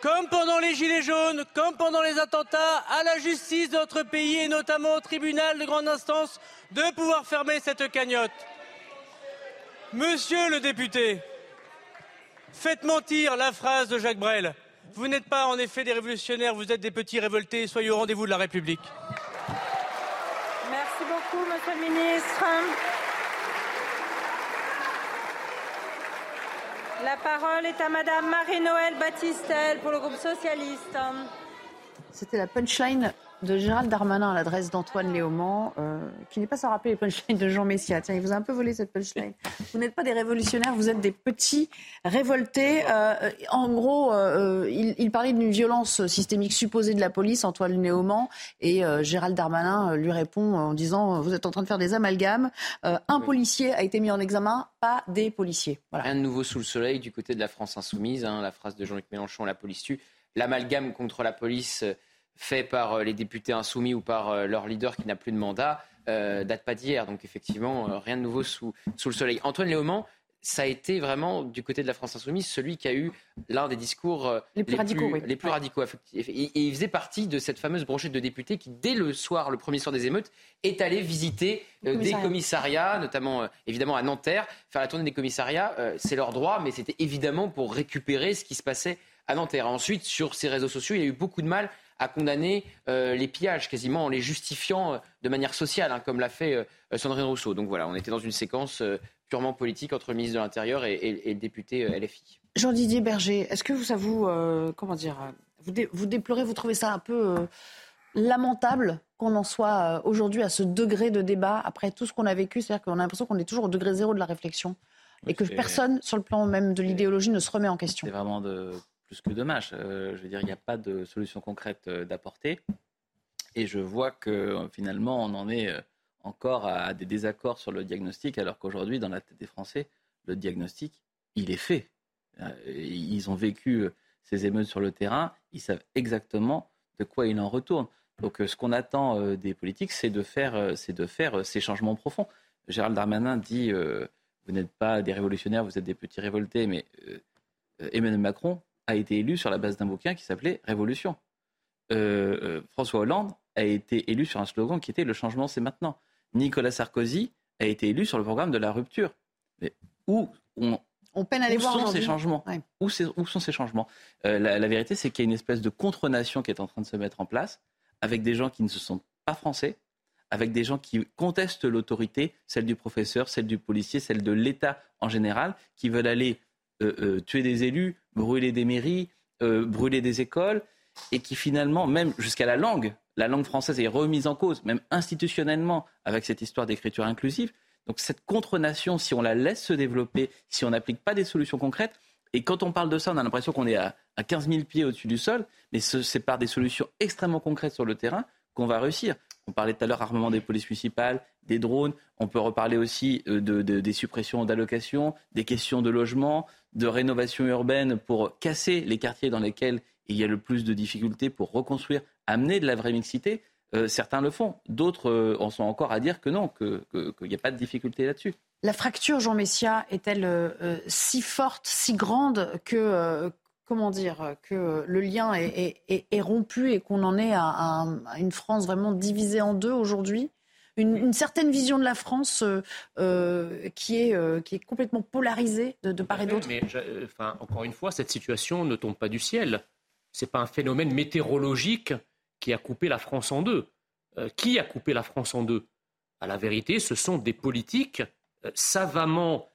comme pendant les Gilets jaunes, comme pendant les attentats, à la justice de notre pays et notamment au tribunal de grande instance de pouvoir fermer cette cagnotte. Monsieur le député, faites mentir la phrase de Jacques Brel. Vous n'êtes pas en effet des révolutionnaires, vous êtes des petits révoltés. Soyez au rendez-vous de la République. Merci beaucoup, Monsieur le ministre. La parole est à Madame Marie-Noël Baptistel pour le groupe socialiste. C'était la punchline de Gérald Darmanin à l'adresse d'Antoine Léaumont, euh, qui n'est pas sans rappeler les punchlines de Jean Messia. Tiens, il vous a un peu volé cette punchline. Vous n'êtes pas des révolutionnaires, vous êtes des petits révoltés. Euh, en gros, euh, il, il, parlait d'une violence systémique supposée de la police, Antoine Léaumont, et Gérald Darmanin lui répond en disant Vous êtes en train de faire des amalgames. un policier a été mis en examen, pas des policiers. Voilà. Rien de nouveau sous le soleil du côté de la France insoumise. Hein, la phrase de Jean-Luc Mélenchon La police tue. L'amalgame contre la police fait par euh, les députés insoumis ou par euh, leur leader qui n'a plus de mandat euh, date pas d'hier. Donc effectivement, rien de nouveau sous, sous le soleil. Antoine Léaumont, ça a été vraiment, du côté de la France insoumise, celui qui a eu l'un des discours les plus radicaux. Les plus radicaux et, il faisait partie de cette fameuse brochette de députés qui, dès le soir, le premier soir des émeutes, est allé visiter des commissariats, notamment évidemment à Nanterre, faire la tournée des commissariats. c'est leur droit, mais c'était évidemment pour récupérer ce qui se passait à Nanterre. Ensuite, sur ces réseaux sociaux, il y a eu beaucoup de mal à condamner euh, les pillages, quasiment en les justifiant euh, de manière sociale, hein, comme l'a fait euh, Sandrine Rousseau. Donc voilà, on était dans une séquence purement politique entre le ministre de l'Intérieur et, le député LFI. Jean-Didier Berger, est-ce que vous, vous comment dire, vous, vous, déplorez, vous trouvez ça un peu lamentable qu'on en soit aujourd'hui à ce degré de débat après tout ce qu'on a vécu C'est-à-dire qu'on a l'impression qu'on est toujours au degré zéro de la réflexion et que personne, sur le plan même de l'idéologie, ne se remet en question? C'est vraiment de plus que dommage. Euh, je veux dire, il n'y a pas de solution concrète euh, d'apporter. Et je vois que euh, finalement, on en est encore à des désaccords sur le diagnostic, alors qu'aujourd'hui, dans la tête des Français, le diagnostic, il est fait. Ils ont vécu ces émeutes sur le terrain, ils savent exactement de quoi il en retourne. Donc ce qu'on attend des politiques, c'est de faire, c'est de faire ces changements profonds. Gérald Darmanin dit, vous n'êtes pas des révolutionnaires, vous êtes des petits révoltés, mais Emmanuel Macron a été élu sur la base d'un bouquin qui s'appelait Révolution. Euh, euh, François Hollande a été élu sur un slogan qui était Le changement, c'est maintenant. Nicolas Sarkozy a été élu sur le programme de la rupture. Mais où on, on peine à les voir sont ces changements? Où, où, sont ces changements? Euh, la, vérité, c'est qu'il y a une espèce de contre-nation qui est en train de se mettre en place, avec des gens qui ne se sentent pas français, avec des gens qui contestent l'autorité, celle du professeur, celle du policier, celle de l'État en général, qui veulent aller euh, euh, tuer des élus, brûler des mairies, euh, brûler des écoles, et qui finalement, même jusqu'à la langue, la langue française est remise en cause, même institutionnellement, avec cette histoire d'écriture inclusive. Donc cette contre-nation, si on la laisse se développer, si on n'applique pas des solutions concrètes, et quand on parle de ça, on a l'impression qu'on est à, à 15 000 pieds au-dessus du sol, mais c'est par des solutions extrêmement concrètes sur le terrain qu'on va réussir. On parlait tout à l'heure armement des polices municipales, des drones. On peut reparler aussi de, des suppressions d'allocations, des questions de logement, de rénovation urbaine pour casser les quartiers dans lesquels il y a le plus de difficultés pour reconstruire, amener de la vraie mixité. Euh, certains le font, d'autres euh, en sont encore à dire que non, qu'il n'y a pas de difficulté là-dessus. La fracture, Jean Messia, est-elle euh, si forte, si grande que, comment dire, que le lien est, rompu et qu'on en est à, une France vraiment divisée en deux aujourd'hui une, certaine vision de la France euh, euh, qui, est, euh, qui est complètement polarisée de, part et d'autre. Mais enfin, encore une fois, cette situation ne tombe pas du ciel. Ce n'est pas un phénomène météorologique qui a coupé la France en deux. qui a coupé la France en deux? À la vérité, ce sont des politiques savamment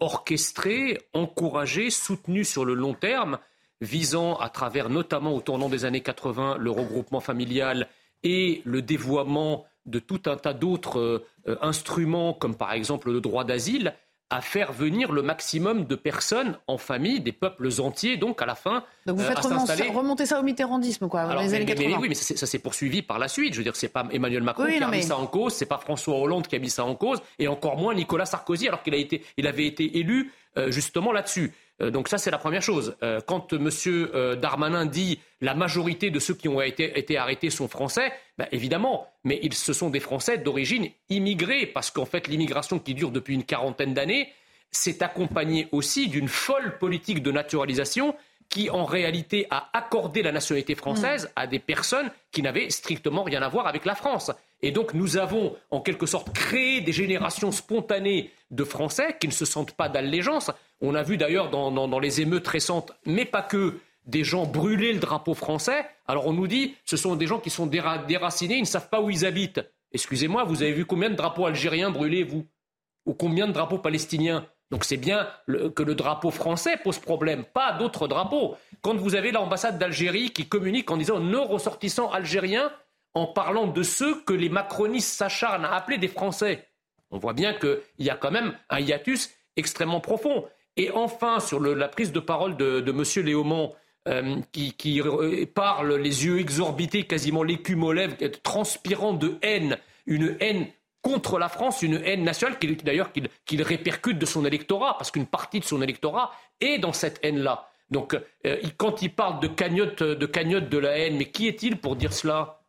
orchestrés, encouragés, soutenus sur le long terme, visant à travers notamment au tournant des années 80 le regroupement familial et le dévoiement de tout un tas d'autres euh, instruments, comme par exemple le droit d'asile, à faire venir le maximum de personnes en famille, des peuples entiers, donc à la fin. Donc vous euh, faites remonter ça au mitterrandisme, quoi, dans les années 80. oui, mais ça s'est poursuivi par la suite. Je veux dire, c'est pas Emmanuel Macron qui a mis ça en cause, c'est pas François Hollande qui a mis ça en cause, et encore moins Nicolas Sarkozy, alors qu'il a été, il avait été élu euh, justement là-dessus. Euh, donc ça, c'est la première chose. Euh, quand M. Euh, Darmanin dit la majorité de ceux qui ont été, arrêtés sont français, ben, évidemment, mais ils, ce sont des Français d'origine immigrée, parce qu'en fait, l'immigration qui dure depuis une quarantaine d'années s'est accompagnée aussi d'une folle politique de naturalisation qui en réalité a accordé la nationalité française mm. à des personnes qui n'avaient strictement rien à voir avec la France. Et donc nous avons en quelque sorte créé des générations spontanées de Français qui ne se sentent pas d'allégeance. On a vu d'ailleurs dans, les émeutes récentes, mais pas que, des gens brûler le drapeau français. Alors on nous dit, ce sont des gens qui sont déracinés, ils ne savent pas où ils habitent. Excusez-moi, vous avez vu combien de drapeaux algériens brûlés, vous? Ou combien de drapeaux palestiniens? Donc c'est bien que le drapeau français pose problème, pas d'autres drapeaux. Quand vous avez l'ambassade d'Algérie qui communique en disant nos ressortissants algériens en parlant de ceux que les macronistes s'acharnent à appeler des Français. On voit bien qu'il y a quand même un hiatus extrêmement profond. Et enfin, sur la prise de parole de, M. Léaumont, euh, qui, parle les yeux exorbités, quasiment l'écume aux lèvres, transpirant de haine, une haine contre la France, une haine nationale d'ailleurs qu'il répercute de son électorat, parce qu'une partie de son électorat est dans cette haine-là. Donc, euh, quand il parle de cagnotte, de cagnotte de la haine, mais qui est-il pour dire cela?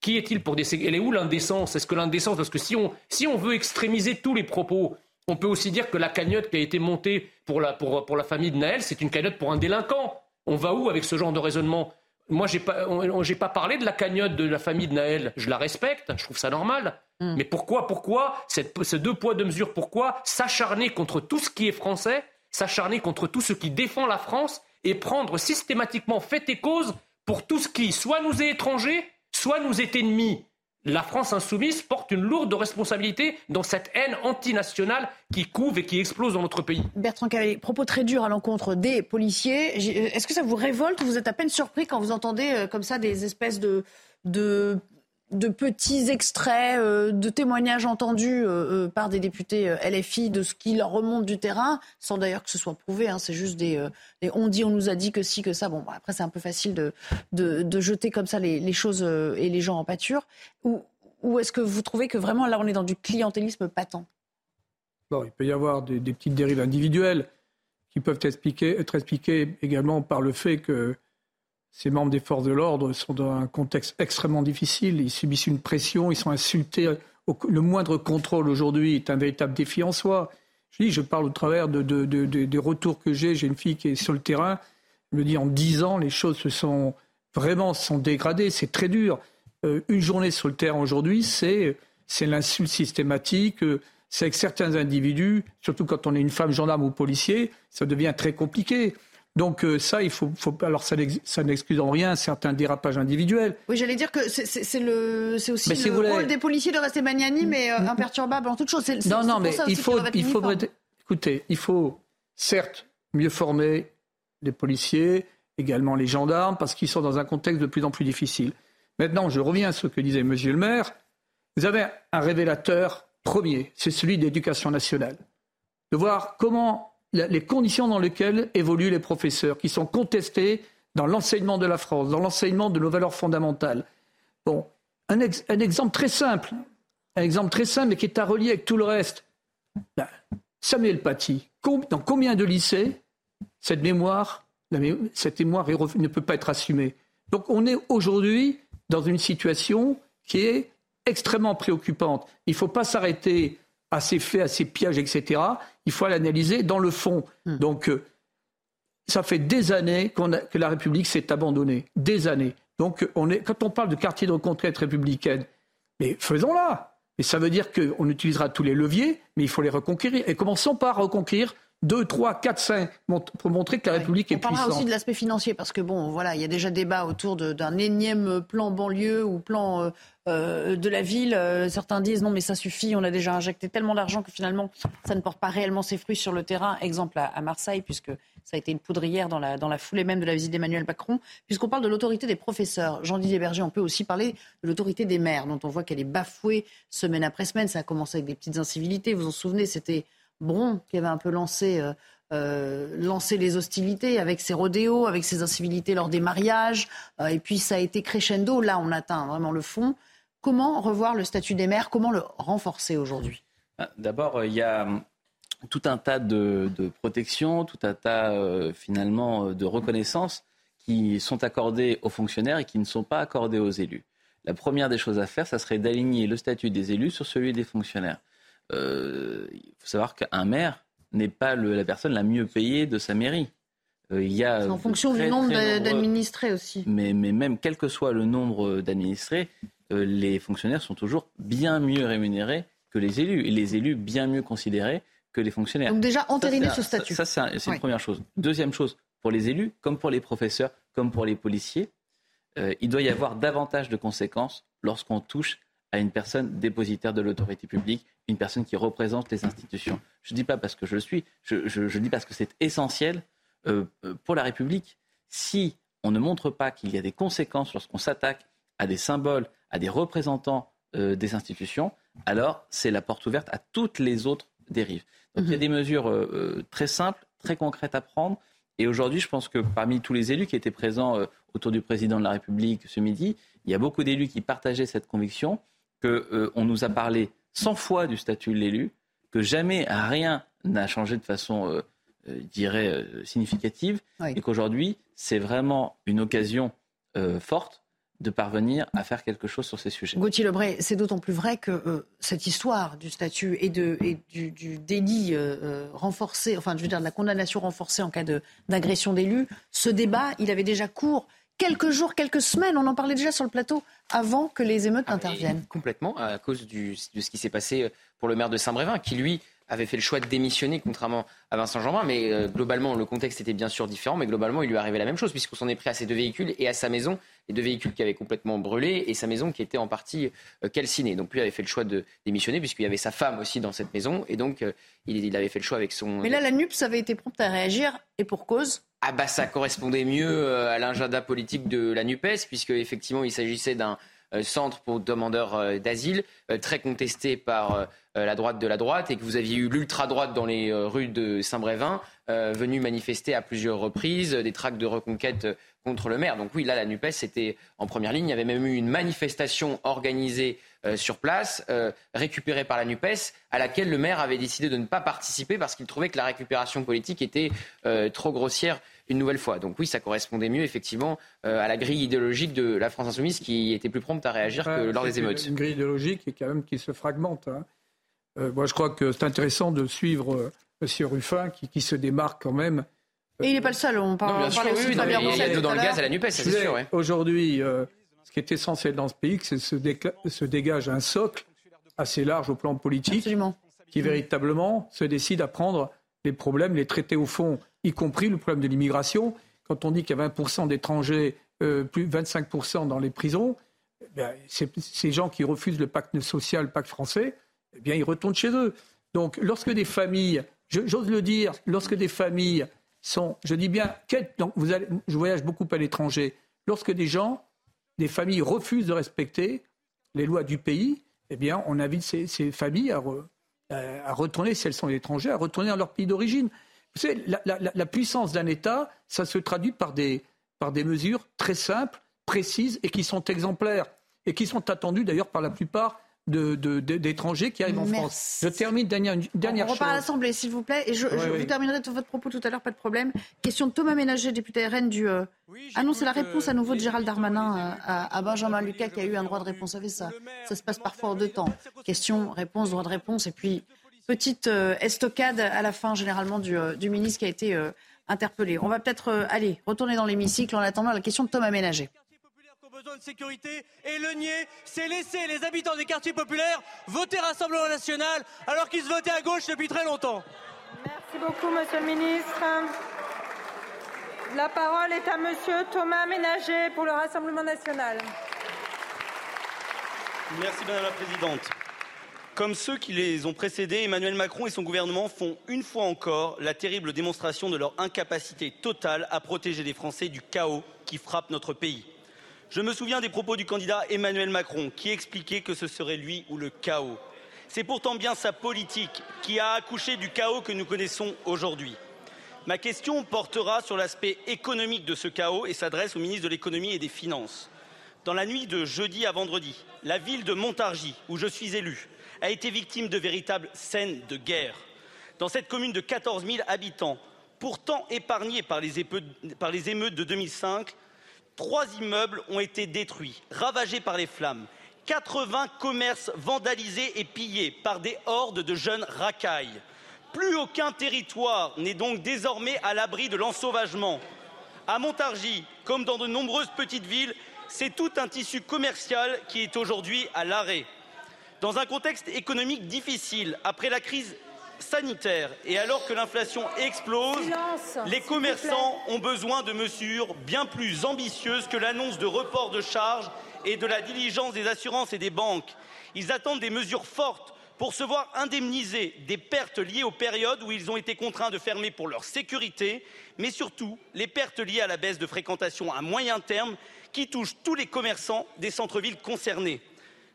Qui est-il pour dire Elle est où l'indécence? Est-ce que l'indécence? Parce que si on, si on veut extrémiser tous les propos, on peut aussi dire que la cagnotte qui a été montée pour la, pour, pour la famille de Naël, c'est une cagnotte pour un délinquant. On va où avec ce genre de raisonnement? Moi, j'ai pas, pas parlé de la cagnotte de la famille de Naël. Je la respecte, je trouve ça normal. Hmm. Mais pourquoi, pourquoi ces deux poids deux mesures Pourquoi s'acharner contre tout ce qui est français s'acharner contre tout ce qui défend la France et prendre systématiquement fait et cause pour tout ce qui soit nous est étranger, soit nous est ennemi? La France insoumise porte une lourde responsabilité dans cette haine antinationale qui couve et qui explose dans notre pays. Bertrand Cavalier, propos très durs à l'encontre des policiers. Est-ce que ça vous révolte ou vous êtes à peine surpris quand vous entendez euh, comme ça des espèces de, de de petits extraits euh, de témoignages entendus euh, euh, par des députés LFI de ce qui leur remonte du terrain, sans d'ailleurs que ce soit prouvé. Hein, c'est juste des, on dit, on nous a dit que si, que ça. Bon, bah, après c'est un peu facile de, de, jeter comme ça les, choses et les gens en pâture. Ou, est-ce que vous trouvez que vraiment là on est dans du clientélisme patent? Bon, il peut y avoir des, petites dérives individuelles qui peuvent être expliquées également par le fait que ces membres des forces de l'ordre sont dans un contexte extrêmement difficile. Ils subissent une pression, ils sont insultés. Le moindre contrôle aujourd'hui est un véritable défi en soi. Je dis, je parle au travers de, des retours que j'ai. J'ai une fille qui est sur le terrain. Elle me dit en dix ans, les choses se sont vraiment sont dégradées. C'est très dur. Euh, une journée sur le terrain aujourd'hui, c'est c'est l'insulte systématique. c'est avec certains individus, surtout quand on est une femme gendarme ou policier, ça devient très compliqué. Donc euh, ça, il faut, faut alors ça n'excuse en rien certains dérapages individuels. Oui, j'allais dire que c'est le, c'est aussi le rôle des policiers de rester magnanimes et euh, imperturbables en toute chose. Non, non, mais il faut, il faudrait, écoutez, il faut certes mieux former les policiers, également les gendarmes, parce qu'ils sont dans un contexte de plus en plus difficile. Maintenant, je reviens à ce que disait Monsieur le Maire. Vous avez un révélateur premier, c'est celui d'éducation nationale, de voir comment les conditions dans lesquelles évoluent les professeurs, qui sont contestés dans l'enseignement de la France, dans l'enseignement de nos valeurs fondamentales. Bon, un, exemple très simple, un exemple très simple, mais qui est à relier avec tout le reste. Ben, Samuel Paty, dans combien de lycées cette mémoire, cette mémoire ne peut pas être assumée? Donc on est aujourd'hui dans une situation qui est extrêmement préoccupante. Il ne faut pas s'arrêter à ces faits, à ces pièges, etc. Il faut l'analyser dans le fond. Hmm. Donc, euh, ça fait des années que la République s'est abandonnée. Des années. Donc, on est, quand on parle de quartier de reconquête républicaine, mais faisons-la. Et ça veut dire qu'on utilisera tous les leviers, mais il faut les reconquérir. Et commençons par reconquérir 2, 3, 4, 5, pour montrer que la République est puissante. On parlera aussi de l'aspect financier, parce que bon, voilà, il y a déjà débat autour d'un énième plan banlieue ou plan euh, euh, de la ville. Euh, certains disent non, mais ça suffit, on a déjà injecté tellement d'argent que finalement, ça ne porte pas réellement ses fruits sur le terrain. Exemple à, Marseille, puisque ça a été une poudrière dans la, dans la foulée même de la visite d'Emmanuel Macron. Puisqu'on parle de l'autorité des professeurs, Jean-Didier Berger, on peut aussi parler de l'autorité des maires, dont on voit qu'elle est bafouée semaine après semaine. Ça a commencé avec des petites incivilités. Vous vous en souvenez, c'était Bron qui avait un peu lancé, euh, euh, les hostilités avec ses rodéos, avec ses incivilités lors des mariages. Euh, et puis ça a été crescendo. Là, on atteint vraiment le fond. Comment revoir le statut des maires? Comment le renforcer aujourd'hui? Ah, D'abord, il y a hum, tout un tas de, de protections, tout un tas finalement de reconnaissances qui sont accordées aux fonctionnaires et qui ne sont pas accordées aux élus. La première des choses à faire, ça serait d'aligner le statut des élus sur celui des fonctionnaires. Euh, il faut savoir qu'un maire n'est pas la personne la mieux payée de sa mairie. Euh, il y a en fonction du nombre d'administrés aussi. Mais, mais, même quel que soit le nombre d'administrés, euh, les fonctionnaires sont toujours bien mieux rémunérés que les élus, et les élus bien mieux considérés que les fonctionnaires. Donc déjà entériner ce statut. Ça, c'est une première chose. Deuxième chose, pour les élus, comme pour les professeurs, comme pour les policiers, il doit y avoir davantage de conséquences lorsqu'on touche à une personne dépositaire de l'autorité publique, une personne qui représente les institutions. Je ne dis pas parce que je le suis, je, dis parce que c'est essentiel euh, euh, pour la République. Si on ne montre pas qu'il y a des conséquences lorsqu'on s'attaque à des symboles, à des représentants euh, des institutions, alors c'est la porte ouverte à toutes les autres dérives. Donc il y a mhm. des mesures euh, très simples, très concrètes à prendre. Et aujourd'hui, je pense que parmi tous les élus qui étaient présents autour du président de la République ce midi, il y a beaucoup d'élus qui partageaient cette conviction qu'on nous a parlé 100 fois du statut de l'élu, que jamais rien n'a changé de façon, je dirais, significative, et qu'aujourd'hui, c'est vraiment une occasion forte de parvenir à faire quelque chose sur ces sujets. Gauthier Lebray, c'est d'autant plus vrai que euh, cette histoire du statut et, de, et du, délit euh, euh, renforcé, enfin je veux dire de la condamnation renforcée en cas d'agression d'élus, ce débat, il avait déjà cours quelques jours, quelques semaines, on en parlait déjà sur le plateau avant que les émeutes ah, interviennent. Complètement, à cause de ce qui s'est passé pour le maire de Saint-Brévin, qui lui avait fait le choix de démissionner, contrairement à Vincent Jeanbrun. Mais euh, globalement, le contexte était bien sûr différent, mais globalement, il lui arrivait la même chose, puisqu'on s'en est pris à ses deux véhicules et à sa maison, les deux véhicules qui avaient complètement brûlé et sa maison qui était en partie euh, calcinée. Donc lui avait fait le choix de démissionner, puisqu'il y avait sa femme aussi dans cette maison, et donc euh, il, avait fait le choix avec son. Mais là, la NUPS avait été prompte à réagir, et pour cause? Ah bah ça correspondait mieux à l'agenda politique de la NUPES, puisque effectivement il s'agissait d'un centre pour demandeurs d'asile, très contesté par euh, la droite de la droite et que vous aviez eu l'ultra-droite dans les euh, rues de Saint-Brévin euh, venu manifester à plusieurs reprises des tracts de reconquête contre le maire. Donc oui, là, la NUPES était en première ligne. Il y avait même eu une manifestation organisée sur place, récupérée par la NUPES, à laquelle le maire avait décidé de ne pas participer parce qu'il trouvait que la récupération politique était trop grossière une nouvelle fois. Donc oui, ça correspondait mieux effectivement à la grille idéologique de la France insoumise qui était plus prompte à réagir que lors des émeutes. Une grille idéologique qui, quand même, qui se fragmente. Hein. Euh, moi, je crois que c'est intéressant de suivre euh, M. Ruffin, qui, se démarque quand même. Et il n'est pas le seul, on parle, non, sûr, oui, oui, il y a dans le gaz à la NUPES, c'est sûr. Aujourd'hui, euh, ce qui est essentiel dans ce pays, c'est que se, dégage un socle assez large au plan politique, qui véritablement se décide à prendre les problèmes, les traiter au fond, y compris le problème de l'immigration. Quand on dit qu'il y a 20% d'étrangers, plus 25% dans les prisons, eh ces gens qui refusent le pacte social, le pacte français, eh bien, ils retournent chez eux. Donc, lorsque des familles, j'ose le dire, lorsque des familles sont, je dis bien, donc vous je voyage beaucoup à l'étranger, lorsque des gens, des familles refusent de respecter les lois du pays, eh bien, on invite ces, familles à, à, retourner, si elles sont étrangères, à retourner dans leur pays d'origine. Vous savez, la, la, puissance d'un État, ça se traduit par des, par des mesures très simples, précises et qui sont exemplaires et qui sont attendues d'ailleurs par la plupart d'étrangers qui arrivent en France. Je termine, dernière, une dernière on, on repart à l'Assemblée, s'il vous plaît. Et je, vous terminerai de votre propos tout à l'heure, pas de problème. Question de Thomas Ménager, député RN du... Euh... ah non, c'est la réponse à nouveau de Gérald Darmanin euh, à, Benjamin Lucas qui a eu un droit de réponse. Vous savez, ça, ça se passe parfois en deux temps. Question, réponse, droit de réponse. Et puis, petite euh, estocade à la fin, généralement, du, euh, du ministre qui a été interpellé. On va peut-être aller retourner dans l'hémicycle en attendant la question de Thomas Ménager besoin de sécurité et le nier, c'est laisser les habitants des quartiers populaires voter Rassemblement national alors qu'ils se votaient à gauche depuis très longtemps. Merci beaucoup, monsieur le ministre. La parole est à monsieur Thomas Ménager pour le Rassemblement national. Merci, madame la présidente. Comme ceux qui les ont précédés, Emmanuel Macron et son gouvernement font une fois encore la terrible démonstration de leur incapacité totale à protéger les Français du chaos qui frappe notre pays. Je me souviens des propos du candidat Emmanuel Macron qui expliquait que ce serait lui ou le chaos. C'est pourtant bien sa politique qui a accouché du chaos que nous connaissons aujourd'hui. Ma question portera sur l'aspect économique de ce chaos et s'adresse au ministre de l'économie et des finances. Dans la nuit de jeudi à vendredi, la ville de Montargis, où je suis élu, a été victime de véritables scènes de guerre. Dans cette commune de 14 000 habitants, pourtant épargnée par les, émeutes de 2005, Trois immeubles ont été détruits, ravagés par les flammes. 80 commerces vandalisés et pillés par des hordes de jeunes racailles. Plus aucun territoire n'est donc désormais à l'abri de l'ensauvagement. À Montargis, comme dans de nombreuses petites villes, c'est tout un tissu commercial qui est aujourd'hui à l'arrêt. Dans un contexte économique difficile, après la crise sanitaire et alors que l'inflation explose, les commerçants ont besoin de mesures bien plus ambitieuses que l'annonce de report de charges et de la diligence des assurances et des banques. Ils attendent des mesures fortes pour se voir indemniser des pertes liées aux périodes où ils ont été contraints de fermer pour leur sécurité, mais surtout les pertes liées à la baisse de fréquentation à moyen terme qui touche tous les commerçants des centres-villes concernés.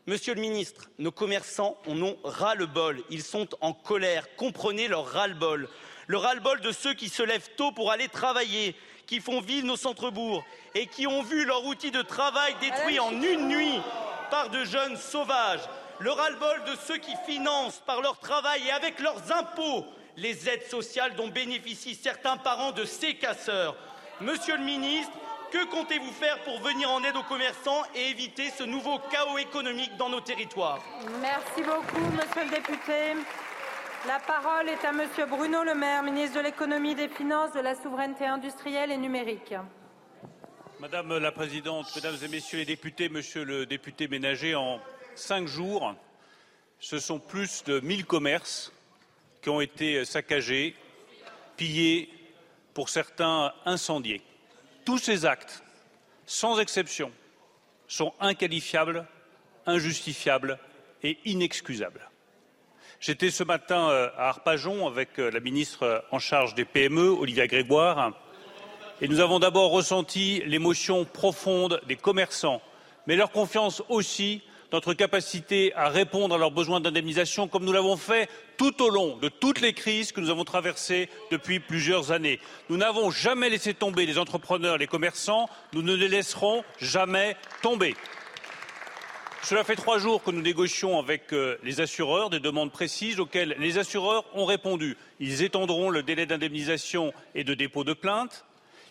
Monsieur le ministre, nos commerçants en ont ras-le-bol. Ils sont en colère. Comprenez leur ras-le-bol. Le ras-le-bol de ceux qui se lèvent tôt pour aller travailler, qui font vivre nos centres-bourgs et qui ont vu leur outil de travail détruit en une nuit par de jeunes sauvages. Le ras-le-bol de ceux qui financent par leur travail et avec leurs impôts les aides sociales dont bénéficient certains parents de ces casseurs. Monsieur le ministre, que comptez-vous faire pour venir en aide aux commerçants et éviter ce nouveau chaos économique dans nos territoires? Merci beaucoup, monsieur le député. La parole est à monsieur Bruno Le Maire, ministre de l'économie, des finances, de la souveraineté industrielle et numérique. Madame la présidente, mesdames et messieurs les députés, monsieur le député ménager, en cinq jours, ce sont plus de 1000 commerces qui ont été saccagés, pillés, pour certains incendiés. Tous ces actes, sans exception, sont inqualifiables, injustifiables et inexcusables. J'étais ce matin euh, à Arpajon avec euh, la ministre en charge des PME, Olivia Grégoire, et nous avons d'abord ressenti l'émotion profonde des commerçants, mais leur confiance aussi notre capacité à répondre à leurs besoins d'indemnisation comme nous l'avons fait tout au long de toutes les crises que nous avons traversées depuis plusieurs années. Nous n'avons jamais laissé tomber les entrepreneurs, les commerçants, nous ne les laisserons jamais tomber. Cela fait trois jours que nous négocions avec euh, les assureurs des demandes précises auxquelles les assureurs ont répondu. Ils étendront le délai d'indemnisation et de dépôt de plainte.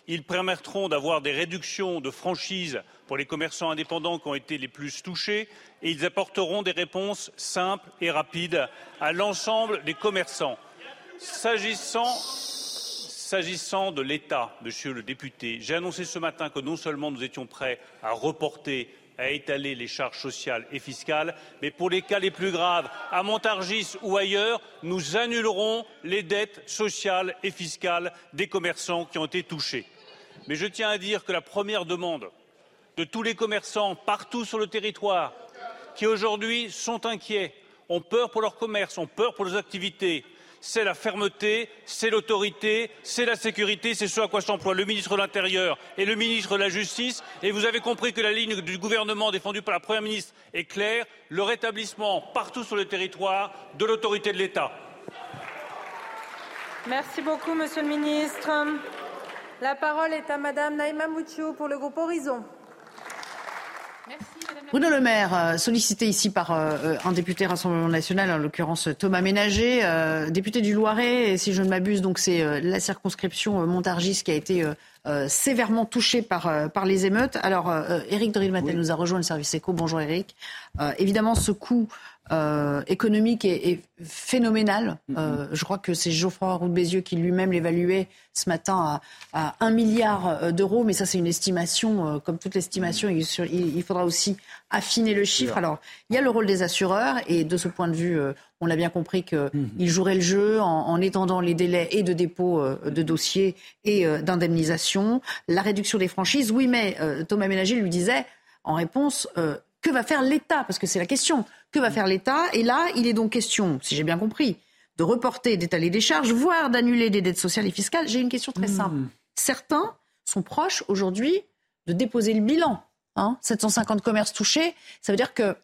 Ils permettront d'avoir des réductions de franchise pour les commerçants indépendants qui ont été les plus touchés et ils apporteront des réponses simples et rapides à l'ensemble des commerçants. S'agissant S'agissant de l'État, monsieur le député, j'ai annoncé ce matin que non seulement nous étions prêts à reporter à étaler les charges sociales et fiscales, mais pour les cas les plus graves, à Montargis ou ailleurs, nous annulerons les dettes sociales et fiscales des commerçants qui ont été touchés. Mais je tiens à dire que la première demande de tous les commerçants partout sur le territoire qui aujourd'hui sont inquiets, ont peur pour leur commerce, ont peur pour leurs activités, c'est la fermeté, c'est l'autorité, c'est la sécurité, c'est ce à quoi s'emploie le ministre de l'Intérieur et le ministre de la Justice. Et vous avez compris que la ligne du gouvernement défendue par la Première ministre est claire, le rétablissement partout sur le territoire de l'autorité de l'État. Merci beaucoup, Monsieur le ministre. La parole est à Madame Naïma Moutchou pour le groupe Horizon. Bruno Le Maire, euh, sollicité ici par euh, euh, un député Rassemblement National, en l'occurrence Thomas Ménager, député du Loiret, et si je ne m'abuse, donc c'est la circonscription Montargis qui a été sévèrement touchée par, par les émeutes. Alors, Éric Dorilmatel nous a rejoint le service éco. Bonjour Éric. évidemment, ce coup euh, économique est, phénoménal. Mm-hmm. Euh, je crois que c'est Geoffroy Roux Bézieux qui lui-même l'évaluait ce matin à, à 1 milliard euh, d'euros, mais ça c'est une estimation, comme toute estimation, il, il, faudra aussi affiner le chiffre. Alors, il y a le rôle des assureurs, et de ce point de vue, on a bien compris qu'ils mm-hmm. joueraient le jeu en, en, étendant les délais et de dépôt de dossiers et d'indemnisation. La réduction des franchises, oui, mais Thomas Ménager lui disait en réponse, que va faire l'État Parce que c'est la question. Que va faire l'État? Et là, il est donc question, si j'ai bien compris, de reporter, d'étaler des charges, voire d'annuler des dettes sociales et fiscales. J'ai une question très simple. Hmm. Certains sont proches aujourd'hui de déposer le bilan. 750 hein. commerces touchés, ça veut dire que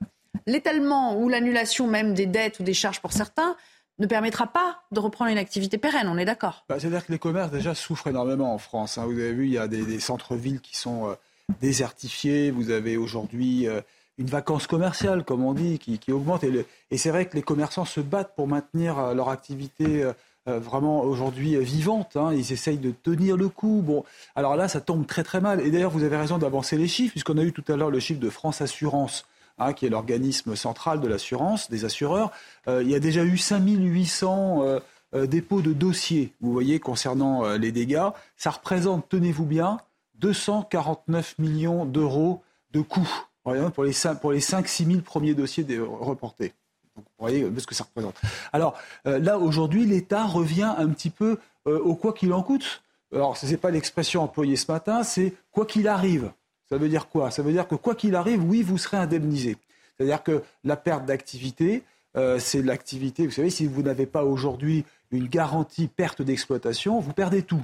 l'étalement ou l'annulation même des dettes ou des charges pour certains ne permettra pas de reprendre une activité pérenne, on est d'accord? Bah, C'est-à-dire que les commerces déjà souffrent énormément en France. Hein. Vous avez vu, il y a des, centres-villes qui sont euh, désertifiés. Vous avez aujourd'hui euh, une vacance commerciale, comme on dit, qui, augmente. Et, c'est vrai que les commerçants se battent pour maintenir euh, leur activité euh, euh, vraiment aujourd'hui vivante. Hein. Ils essayent de tenir le coup. Bon, alors là, ça tombe très très mal. Et d'ailleurs, vous avez raison d'avancer les chiffres, puisqu'on a eu tout à l'heure le chiffre de France Assurance. Hein, qui est l'organisme central de l'assurance, des assureurs, il y a déjà eu 5800 dépôts de dossiers, vous voyez, concernant les dégâts. Ça représente, tenez-vous bien, 249 millions d'euros de coûts pour les 5, pour les 5 000 premiers dossiers reportés. vous voyez ce que ça représente. Alors euh, là, aujourd'hui, l'État revient un petit peu euh, au quoi qu'il en coûte. Alors, ce n'est pas l'expression employée ce matin, c'est quoi qu'il arrive. Ça veut dire quoi? Ça veut dire que quoi qu'il arrive, oui, vous serez indemnisé. C'est-à-dire que la perte d'activité, euh, c'est l'activité. Vous savez, si vous n'avez pas aujourd'hui une garantie perte d'exploitation, vous perdez tout.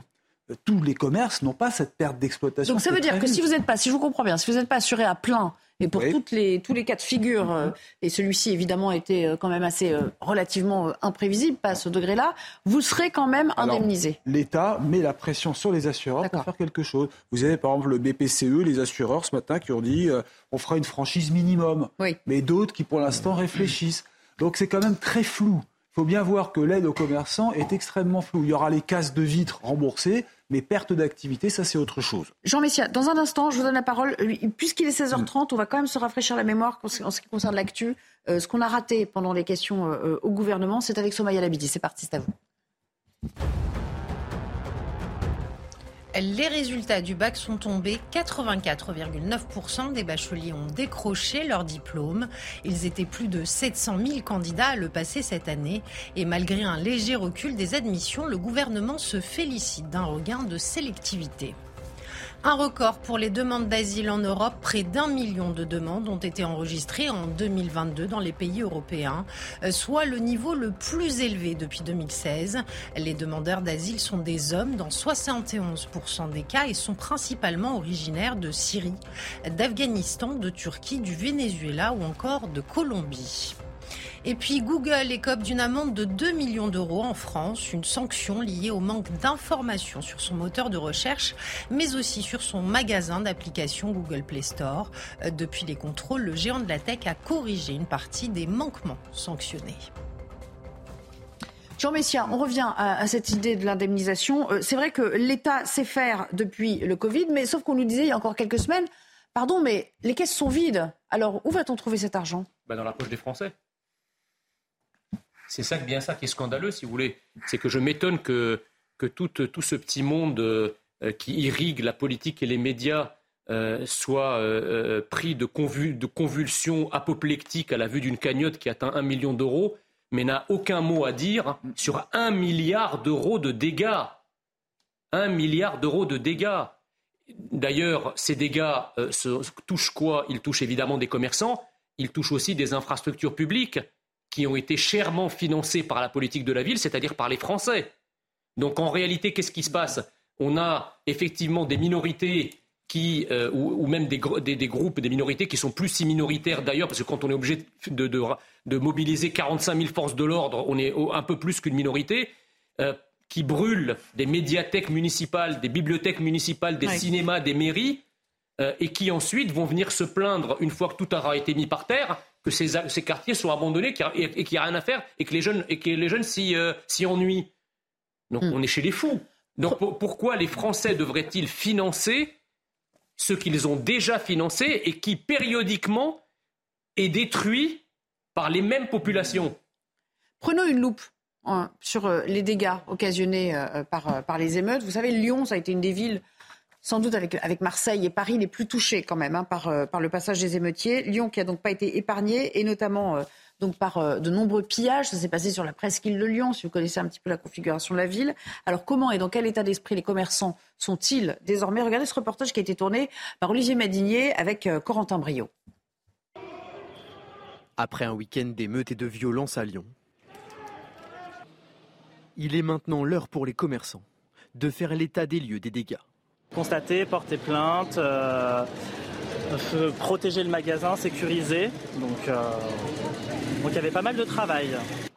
tous les commerces n'ont pas cette perte d'exploitation. Donc ça veut dire que si vous n'êtes pas, si je vous comprends bien, si vous n'êtes pas assuré à plein et pour toutes les, tous les cas de figure, euh, et celui-ci évidemment était euh, quand même assez euh, relativement imprévisible, pas à ce degré-là, vous serez quand même indemnisé. L'État met la pression sur les assureurs pour faire quelque chose. Vous avez par exemple le BPCE, les assureurs ce matin qui ont dit on fera une franchise minimum, mais d'autres qui pour l'instant réfléchissent. Donc c'est quand même très flou. Il faut bien voir que l'aide aux commerçants est extrêmement floue. Il y aura les cases de vitres remboursées, mais perte d'activité, ça c'est autre chose. Jean Messia, dans un instant, je vous donne la parole. Puisqu'il est 16h30, on va quand même se rafraîchir la mémoire en ce qui concerne l'actu. Euh, ce qu'on a raté pendant les questions euh, au gouvernement, c'est avec Somaya Labidi. C'est parti, c'est à vous. Les résultats du bac sont tombés. 84,9% des bacheliers ont décroché leur diplôme. Ils étaient plus de 700 000 candidats à le passer cette année. Et malgré un léger recul des admissions, le gouvernement se félicite d'un regain de sélectivité. Un record pour les demandes d'asile en Europe. Près d'un million de demandes ont été enregistrées en 2022 dans les pays européens, euh, soit le niveau le plus élevé depuis 2016. Les demandeurs d'asile sont des hommes dans 71% des cas et sont principalement originaires de Syrie, d'Afghanistan, de Turquie, du Venezuela ou encore de Colombie. Et puis Google écope d'une amende de 2 millions d'euros en France, une sanction liée au manque d'informations sur son moteur de recherche, mais aussi sur son magasin d'applications Google Play Store. Euh, depuis les contrôles, le géant de la tech a corrigé une partie des manquements sanctionnés. Jean Messia, on revient à, cette idée de l'indemnisation. Euh, c'est vrai que l'État sait faire depuis le Covid, mais sauf qu'on nous disait il y a encore quelques semaines, pardon, mais les caisses sont vides. Alors où va-t-on trouver cet argent? Bah, Dans la poche des Français. C'est ça, bien ça qui est scandaleux, si vous voulez. C'est que je m'étonne que, tout, ce petit monde euh, qui irrigue la politique et les médias euh, soit euh, pris de, convulsions apoplectiques à la vue d'une cagnotte qui atteint un million d'euros, mais n'a aucun mot à dire sur un milliard d'euros de dégâts. Un milliard d'euros de dégâts. D'ailleurs, ces dégâts touchent quoi? Ils touchent évidemment des commerçants, ils touchent aussi des infrastructures publiques qui ont été chèrement financés par la politique de la ville, c'est-à-dire par les Français. Donc en réalité, qu'est-ce qui se passe? On a effectivement des minorités qui, euh, ou, même des, groupes, des minorités qui sont plus si minoritaires d'ailleurs, parce que quand on est obligé de, mobiliser 45 000 forces de l'ordre, on est un peu plus qu'une minorité, euh, qui brûlent des médiathèques municipales, des bibliothèques municipales, des cinémas, des mairies, euh, et qui ensuite vont venir se plaindre, une fois que tout aura été mis par terre, que ces, quartiers sont abandonnés et, qu'il n'y a rien à faire et que les jeunes, et que les jeunes s'y, euh, ennuient. Donc hmm. on est chez les fous. Donc pourquoi les Français devraient-ils financer ce qu'ils ont déjà financé et qui périodiquement est détruit par les mêmes populations? Prenons une loupe hein, sur euh, les dégâts occasionnés euh, par, par les émeutes. Vous savez, Lyon, ça a été une des villes sans doute avec, Marseille et Paris les plus touchés quand même hein, par, euh, par le passage des émeutiers. Lyon qui a donc pas été épargné et notamment euh, donc par euh, de nombreux pillages. Ça s'est passé sur la presqu'île de Lyon, si vous connaissez un petit peu la configuration de la ville. Alors comment et dans quel état d'esprit les commerçants sont-ils désormais? Regardez ce reportage qui a été tourné par Olivier Madinier avec Corentin Brio. Après un week-end d'émeutes et de violence à Lyon, il est maintenant l'heure pour les commerçants de faire l'état des lieux des dégâts. Constater, porter plainte, euh, protéger le magasin, sécuriser. Donc, euh, donc il y avait pas mal de travail.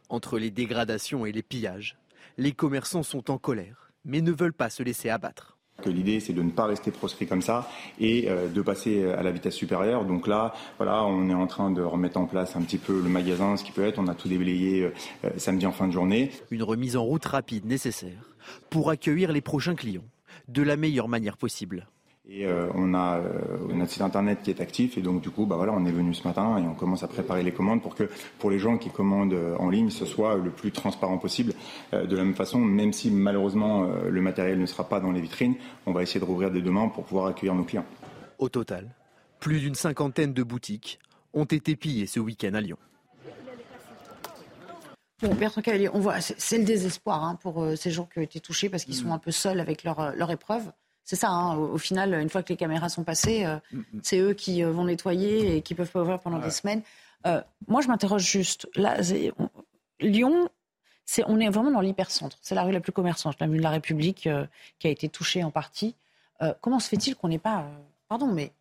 Entre les dégradations et les pillages, les commerçants sont en colère, mais ne veulent pas se laisser abattre. L'idée, c'est de ne pas rester proscrit comme ça et euh, de passer à la vitesse supérieure. Donc là, voilà, on est en train de remettre en place un petit peu le magasin, ce qui peut être. On a tout déblayé samedi en fin de journée. Une remise en route rapide nécessaire pour accueillir les prochains clients de la meilleure manière possible. Et euh, on a euh, notre site internet qui est actif et donc du coup bah voilà on est venu ce matin et on commence à préparer les commandes pour que pour les gens qui commandent euh, en ligne ce soit le plus transparent possible. de la même façon, même si malheureusement le matériel ne sera pas dans les vitrines, on va essayer de rouvrir des demandes pour pouvoir accueillir nos clients. Au total, plus d'une cinquantaine de boutiques ont été pillées ce week-end à Lyon. Bon, Bertrand Cavalier, on voit, c'est le désespoir hein, pour euh, ces gens qui ont été touchés parce qu'ils sont mm. un peu seuls avec leur, euh, leur épreuve. C'est ça, hein, au, final, une fois que les caméras sont passées, euh, mm, mm. c'est eux qui vont nettoyer et qui peuvent pas ouvrir pendant des semaines. moi, je m'interroge juste. Là, Lyon, on est vraiment dans l'hypercentre. C'est la rue la plus commerçante, la rue de la République, qui a été touchée en partie. Comment se fait-il qu'on n'ait pas, pardon, mais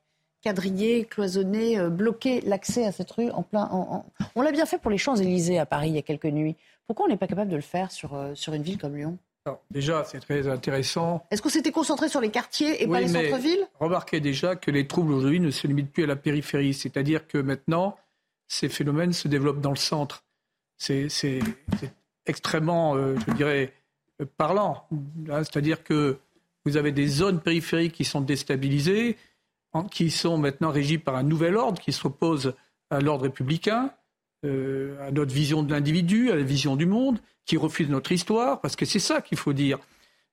quadrillé, cloisonné, euh, bloqué l'accès à cette rue en plein. en- en- On l'a bien fait pour les Champs-Élysées à Paris il y a quelques nuits. Pourquoi on n'est pas capable de le faire sur, euh, sur une ville comme Lyon? Alors, déjà, c'est très intéressant. Est-ce qu'on s'était concentré sur les quartiers et pas les centres-villes? Remarquez déjà que les troubles aujourd'hui ne se limitent plus à la périphérie. C'est-à-dire que maintenant, ces phénomènes se développent dans le centre. C'est extrêmement, euh, je dirais, parlant. Hein, C'est-à-dire que vous avez des zones périphériques qui sont déstabilisées, qui sont maintenant régies par un nouvel ordre qui s'oppose à l'ordre républicain, euh, à notre vision de l'individu, à la vision du monde, qui refuse notre histoire, parce que c'est ça qu'il faut dire.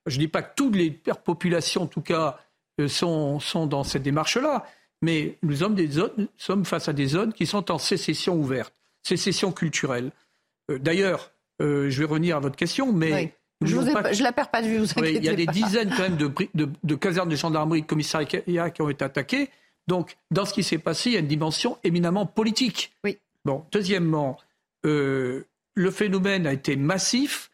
Je ne dis pas que toutes les populations, en tout cas, euh, sont, sont dans cette démarche-là, mais nous sommes, face à des zones qui sont en sécession ouverte, sécession culturelle. Euh, D'ailleurs, je vais revenir à votre question, mais... Je, je la perds pas de vue, vous oui, inquiétez il y a des pas. dizaines quand même de, bri- de- de casernes de gendarmerie, de commissariats qui ont été attaquées. Donc, dans ce qui s'est passé, il y a une dimension éminemment politique. Oui. Bon, deuxièmement, euh, le phénomène a été massif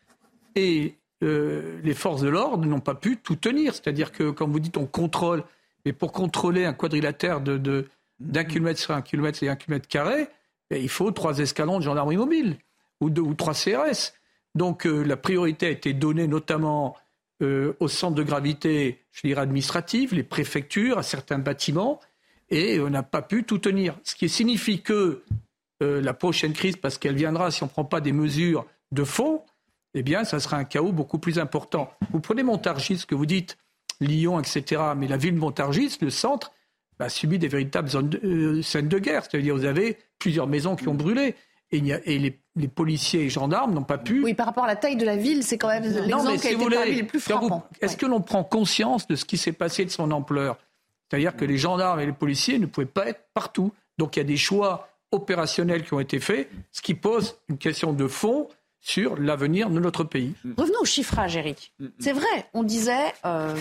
et euh, les forces de l'ordre n'ont pas pu tout tenir. C'est-à-dire que, comme vous dites, on contrôle, mais pour contrôler un quadrilatère de, de- d'un kilomètre sur un kilomètre et un kilomètre carré, eh, il faut trois escalons de gendarmerie mobile ou deux ou trois CRS. Donc euh, la priorité a été donnée notamment euh, au centre de gravité, je dirais administrative, les préfectures, à certains bâtiments, et on n'a pas pu tout tenir. Ce qui signifie que euh, la prochaine crise, parce qu'elle viendra si on ne prend pas des mesures de fond, eh bien, ça sera un chaos beaucoup plus important. Vous prenez Montargis, ce que vous dites, Lyon, etc., mais la ville de Montargis, le centre, bah, subit des véritables scènes de guerre. C'est-à-dire, vous avez plusieurs maisons qui ont brûlé, et, et les, les policiers et gendarmes n'ont pas pu Oui, par rapport à la taille de la ville, c'est quand même non, l'exemple qui a été parmi les plus frappants. est-ce que l'on prend conscience de ce qui s'est passé de son ampleur? C'est-à-dire que les gendarmes et les policiers ne pouvaient pas être partout. Donc il y a des choix opérationnels qui ont été faits, ce qui pose une question de fond sur l'avenir de notre pays. Revenons au chiffrage, Eric. C'est vrai, on disait, euh,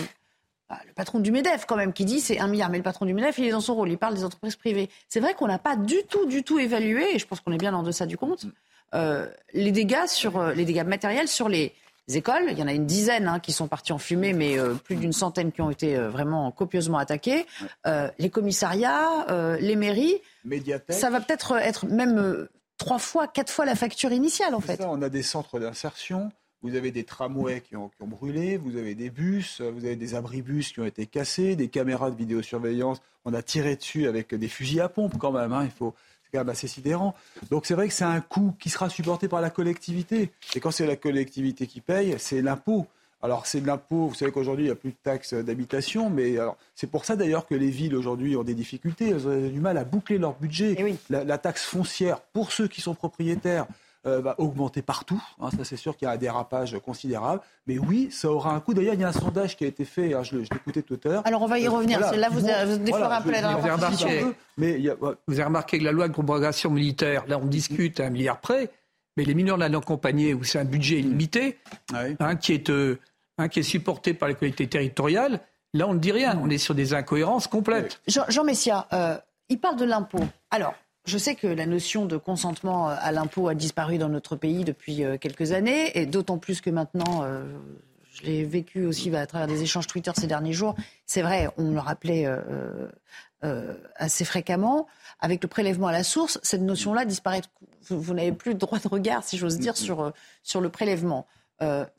ah, le patron du MEDEF quand même qui dit c'est un milliard, mais le patron du MEDEF il est dans son rôle, il parle des entreprises privées. C'est vrai qu'on n'a pas du tout, du tout évalué, et je pense qu'on est bien en deçà du compte, euh, les dégâts sur euh, les dégâts matériels sur les écoles. Il y en a une dizaine hein, qui sont partis en fumée, mais euh, plus d'une centaine qui ont été euh, vraiment copieusement attaqués. Euh, les commissariats, les mairies. Médiathèque. Ça va peut-être être même trois fois, quatre fois la facture initiale en fait. ça, on a des centres d'insertion, vous avez des tramways qui ont, qui ont brûlé, vous avez des bus, vous avez des abribus qui ont été cassés, des caméras de vidéosurveillance, on a tiré dessus avec des fusils à pompe quand même, hein, il faut... Assez sidérant. Donc c'est vrai que c'est un coût qui sera supporté par la collectivité. Et quand c'est la collectivité qui paye, c'est l'impôt. Alors c'est de l'impôt, vous savez qu'aujourd'hui il n'y a plus de taxes d'habitation, mais c'est pour ça d'ailleurs que les villes aujourd'hui ont des difficultés, elles ont du mal à boucler leur budget. La, la taxe foncière pour ceux qui sont propriétaires euh, va augmenter partout, hein, ça c'est sûr qu'il y a un dérapage considérable, mais oui, ça aura un coût. D'ailleurs il y a un sondage qui a été fait, hein, je l'écoutais tout à l'heure. Alors, on va y revenir. Là, vous- vous déflorez un peu la Vous avez remarqué, mais il y a- vous avez remarqué que la loi de propagation militaire, là on discute à un milliard près, mais les mineurs non accompagnés, où c'est un budget illimité, hein, qui, est, euh, hein, qui est supporté par les collectivités territoriales, là on ne dit rien, on est sur des incohérences complètes. Jean, Jean Messia, euh, il parle de l'impôt. Alors, je sais que la notion de consentement euh, à l'impôt a disparu dans notre pays depuis euh, quelques années, et d'autant plus que maintenant, euh, je l'ai vécu aussi à travers des échanges Twitter ces derniers jours, c'est vrai, on le rappelait assez fréquemment, avec le prélèvement à la source, cette notion-là disparaît. Vous, n'avez plus de droit de regard, si j'ose dire, sur, sur le prélèvement.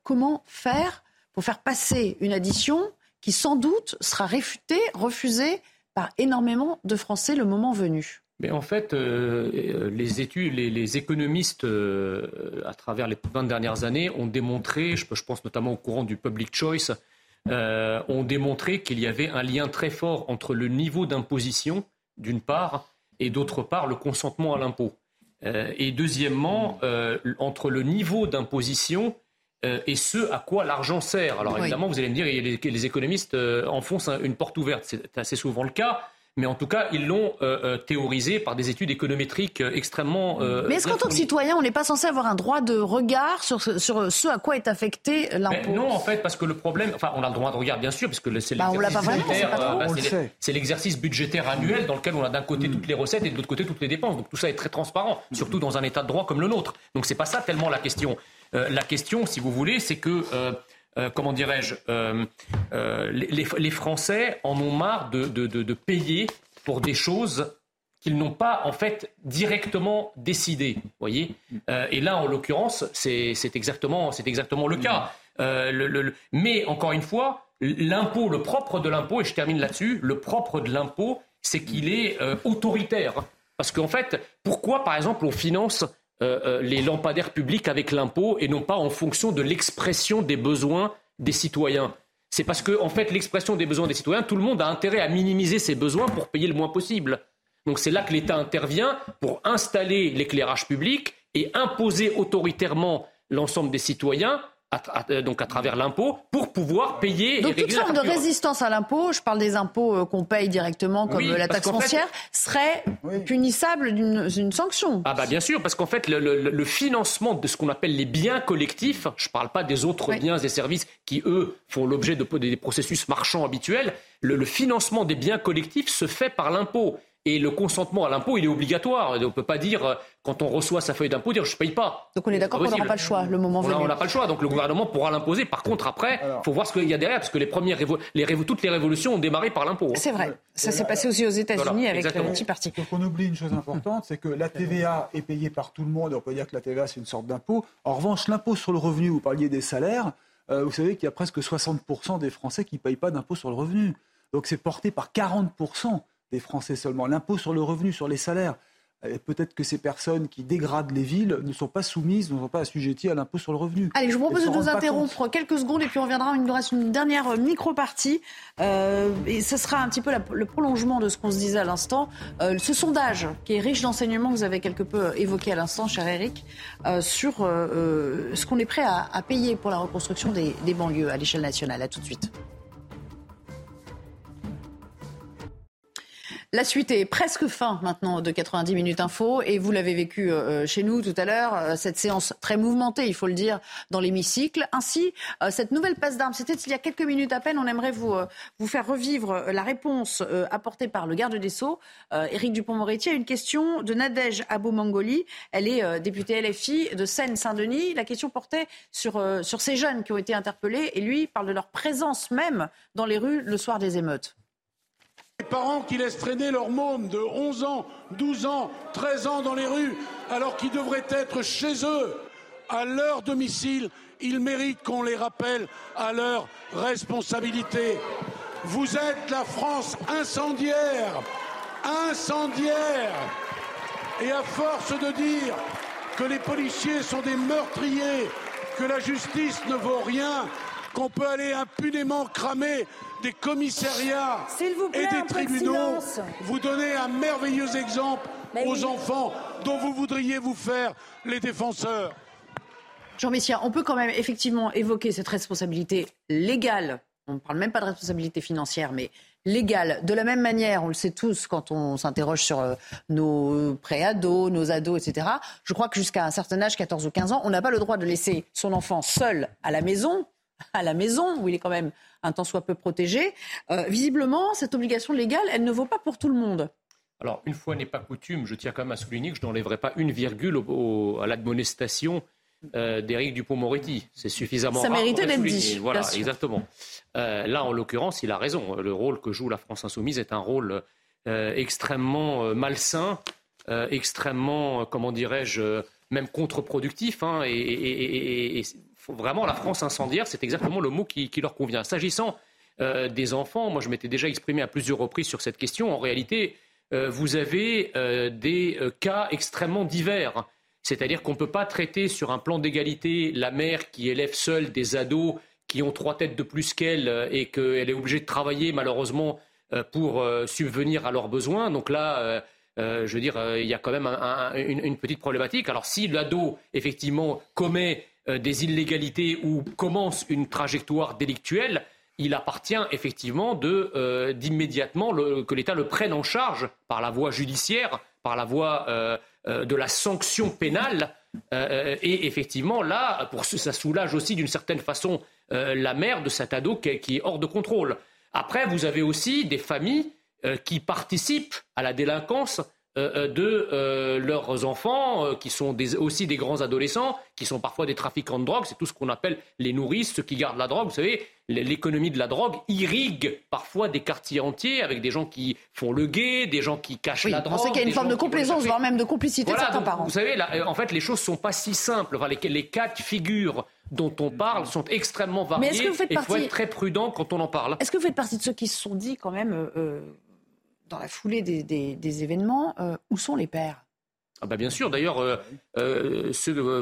Comment faire pour faire passer une addition qui, sans doute, sera réfutée, refusée par énormément de Français le moment venu? Mais en fait, euh, euh, les études, les, les économistes, euh, à travers les 20 dernières années, ont démontré, je, je pense notamment au courant du public choice, euh, ont démontré qu'il y avait un lien très fort entre le niveau d'imposition, d'une part, et d'autre part, le consentement à l'impôt. Et deuxièmement, entre le niveau d'imposition et ce à quoi l'argent sert. Alors Oui. évidemment, vous allez me dire, les, les économistes enfoncent un- une porte ouverte. C'est assez souvent le cas. Mais en tout cas, ils l'ont euh, euh, théorisé par des études économétriques euh, extrêmement. mais est-ce qu'en tant que citoyen, on n'est pas censé avoir un droit de regard sur ce, sur ce à quoi est affecté l'impôt Non, en fait, parce que le problème. Enfin, on a le droit de regard, bien sûr, parce que c'est bah, l'exercice budgétaire, annuel dans lequel on a d'un côté toutes les recettes et de l'autre côté toutes les dépenses. Donc tout ça est très transparent, surtout dans un état de droit comme le nôtre. Donc c'est pas ça tellement la question. la question, si vous voulez, c'est que. Euh, comment dirais-je, euh, euh, les, Français en ont marre de, payer pour des choses qu'ils n'ont pas en fait directement décidées. Voyez Et là, en l'occurrence, c'est exactement, exactement le cas. mais encore une fois, l'impôt, le propre de l'impôt, et je termine là-dessus, le propre de l'impôt, c'est qu'il est autoritaire. Parce qu'en fait, pourquoi, par exemple, on finance euh, euh, les lampadaires publics avec l'impôt et non pas en fonction de l'expression des besoins des citoyens. C'est parce que, en fait, l'expression des besoins des citoyens, tout le monde a intérêt à minimiser ses besoins pour payer le moins possible. Donc c'est là que l'État intervient pour installer l'éclairage public et imposer autoritairement l'ensemble des citoyens euh, donc à travers l'impôt, pour pouvoir payer. Donc toute forme de résistance à l'impôt, je parle des impôts euh, qu'on paye directement comme la taxe foncière, serait punissable d'une sanction. Ah bah bien sûr, parce qu'en fait le, financement de ce qu'on appelle les biens collectifs, je ne parle pas des autres biens et services qui eux font l'objet de, des processus marchands habituels, le financement des biens collectifs se fait par l'impôt. Et le consentement à l'impôt, il est obligatoire. On ne peut pas dire, euh, quand on reçoit sa feuille d'impôt, dire je ne paye pas. Donc on est d'accord qu'on n'aura pas le choix le moment venu. On n'a pas le choix, donc le gouvernement pourra l'imposer. Par contre, après, il faut voir ce qu'il y a derrière, parce que les premières les toutes les révolutions ont démarré par l'impôt. C'est vrai. Ça s'est passé aussi aux États-Unis avec le petit parti. Donc on oublie une chose importante, c'est que la TVA est payée par tout le monde. On peut dire que la TVA, c'est une sorte d'impôt. En revanche, l'impôt sur le revenu, vous parliez des salaires, euh, vous savez qu'il y a presque 60% des Français qui ne payent pas d'impôt sur le revenu. Donc c'est porté par 40% des Français seulement. L'impôt sur le revenu, sur les salaires. Peut-être que ces personnes qui dégradent les villes ne sont pas soumises, ne sont pas assujetties à l'impôt sur le revenu. Allez, je vous propose de nous interrompre quelques secondes et puis on reviendra. Il nous reste une dernière micro-partie. Euh, et ce sera un petit peu le prolongement de ce qu'on se disait à l'instant. Euh, ce sondage qui est riche d'enseignements que vous avez quelque peu évoqué à l'instant, cher Eric, euh, sur ce qu'on est prêt à, payer pour la reconstruction des, des banlieues à l'échelle nationale. À tout de suite. La suite est presque fin maintenant de 90 minutes info et vous l'avez vécu euh, euh, chez nous tout à l'heure, euh, cette séance très mouvementée, il faut le dire, dans l'hémicycle. Ainsi, cette nouvelle passe d'armes, c'était il y a quelques minutes à peine, on aimerait vous, vous faire revivre la réponse apportée par le garde des Sceaux, Éric Dupont-Moretti, à une question de Nadège Abou-Mangoli. Elle est députée LFI de Seine-Saint-Denis. La question portait sur, sur ces jeunes qui ont été interpellés et lui parle de leur présence même dans les rues le soir des émeutes. Les parents qui laissent traîner leur môme de 11 ans, 12 ans, 13 ans dans les rues, alors qu'ils devraient être chez eux, à leur domicile, ils méritent qu'on les rappelle à leur responsabilité. Vous êtes la France incendiaire, incendiaire. Et à force de dire que les policiers sont des meurtriers, que la justice ne vaut rien, qu'on peut aller impunément cramer des commissariats et des tribunaux. Vous donnez un merveilleux exemple aux enfants dont vous voudriez vous faire les défenseurs. Jean Messia, on peut quand même effectivement évoquer cette responsabilité légale. On ne parle même pas de responsabilité financière, mais légale. De la même manière, on le sait tous quand on s'interroge sur euh, nos préados, nos ados, etc. Je crois que jusqu'à un certain âge, 14 ou 15 ans, on n'a pas le droit de laisser son enfant seul à la maison à la maison, où il est quand même un tant soit peu protégé. Euh, visiblement, cette obligation légale, elle ne vaut pas pour tout le monde. Alors, une fois n'est pas coutume, je tiens quand même à souligner que je n'enlèverai pas une virgule à l'admonestation euh, d'Éric Dupont-Moretti. C'est suffisamment Ça méritait d'être dit. Voilà, exactement. Euh, là, en l'occurrence, il a raison. Le rôle que joue la France insoumise est un rôle extrêmement malsain, extrêmement, comment dirais-je, même contre-productif. Hein, et, vraiment la France incendiaire, c'est exactement le mot qui, leur convient. S'agissant euh, des enfants, moi je m'étais déjà exprimé à plusieurs reprises sur cette question. En réalité, euh, vous avez euh, des cas extrêmement divers. C'est-à-dire qu'on ne peut pas traiter sur un plan d'égalité la mère qui élève seule des ados qui ont trois têtes de plus qu'elle et qu'elle est obligée de travailler malheureusement pour subvenir à leurs besoins. Donc là, je veux dire, il y a quand même une, petite problématique. Alors si l'ado, effectivement, commet des illégalités ou commence une trajectoire délictuelle, il appartient effectivement de d'immédiatement que l'État le prenne en charge par la voie judiciaire, par la voie de la sanction pénale. et effectivement, là, pour, ça soulage aussi d'une certaine façon la mère de cet ado qui est hors de contrôle. Après, vous avez aussi des familles euh, qui participent à la délinquance euh, euh, de leurs enfants, qui sont aussi des grands adolescents, qui sont parfois des trafiquants de drogue. C'est tout ce qu'on appelle les nourrices, ceux qui gardent la drogue. Vous savez, l'économie de la drogue irrigue parfois des quartiers entiers avec des gens qui font le guet, des gens qui cachent la drogue. On sait qu'il y a une forme de complaisance, voire même de complicité de certains parents. Vous savez, en fait, les choses ne sont pas si simples. les, les cas de figure dont on parle sont extrêmement variés. Mais est-ce que vous faites partie... Il faut être très prudent quand on en parle. Est-ce que vous faites partie de ceux qui se sont dit quand même, euh, dans la foulée des, événements, euh, où sont les pères ah bah bien sûr. D'ailleurs, euh,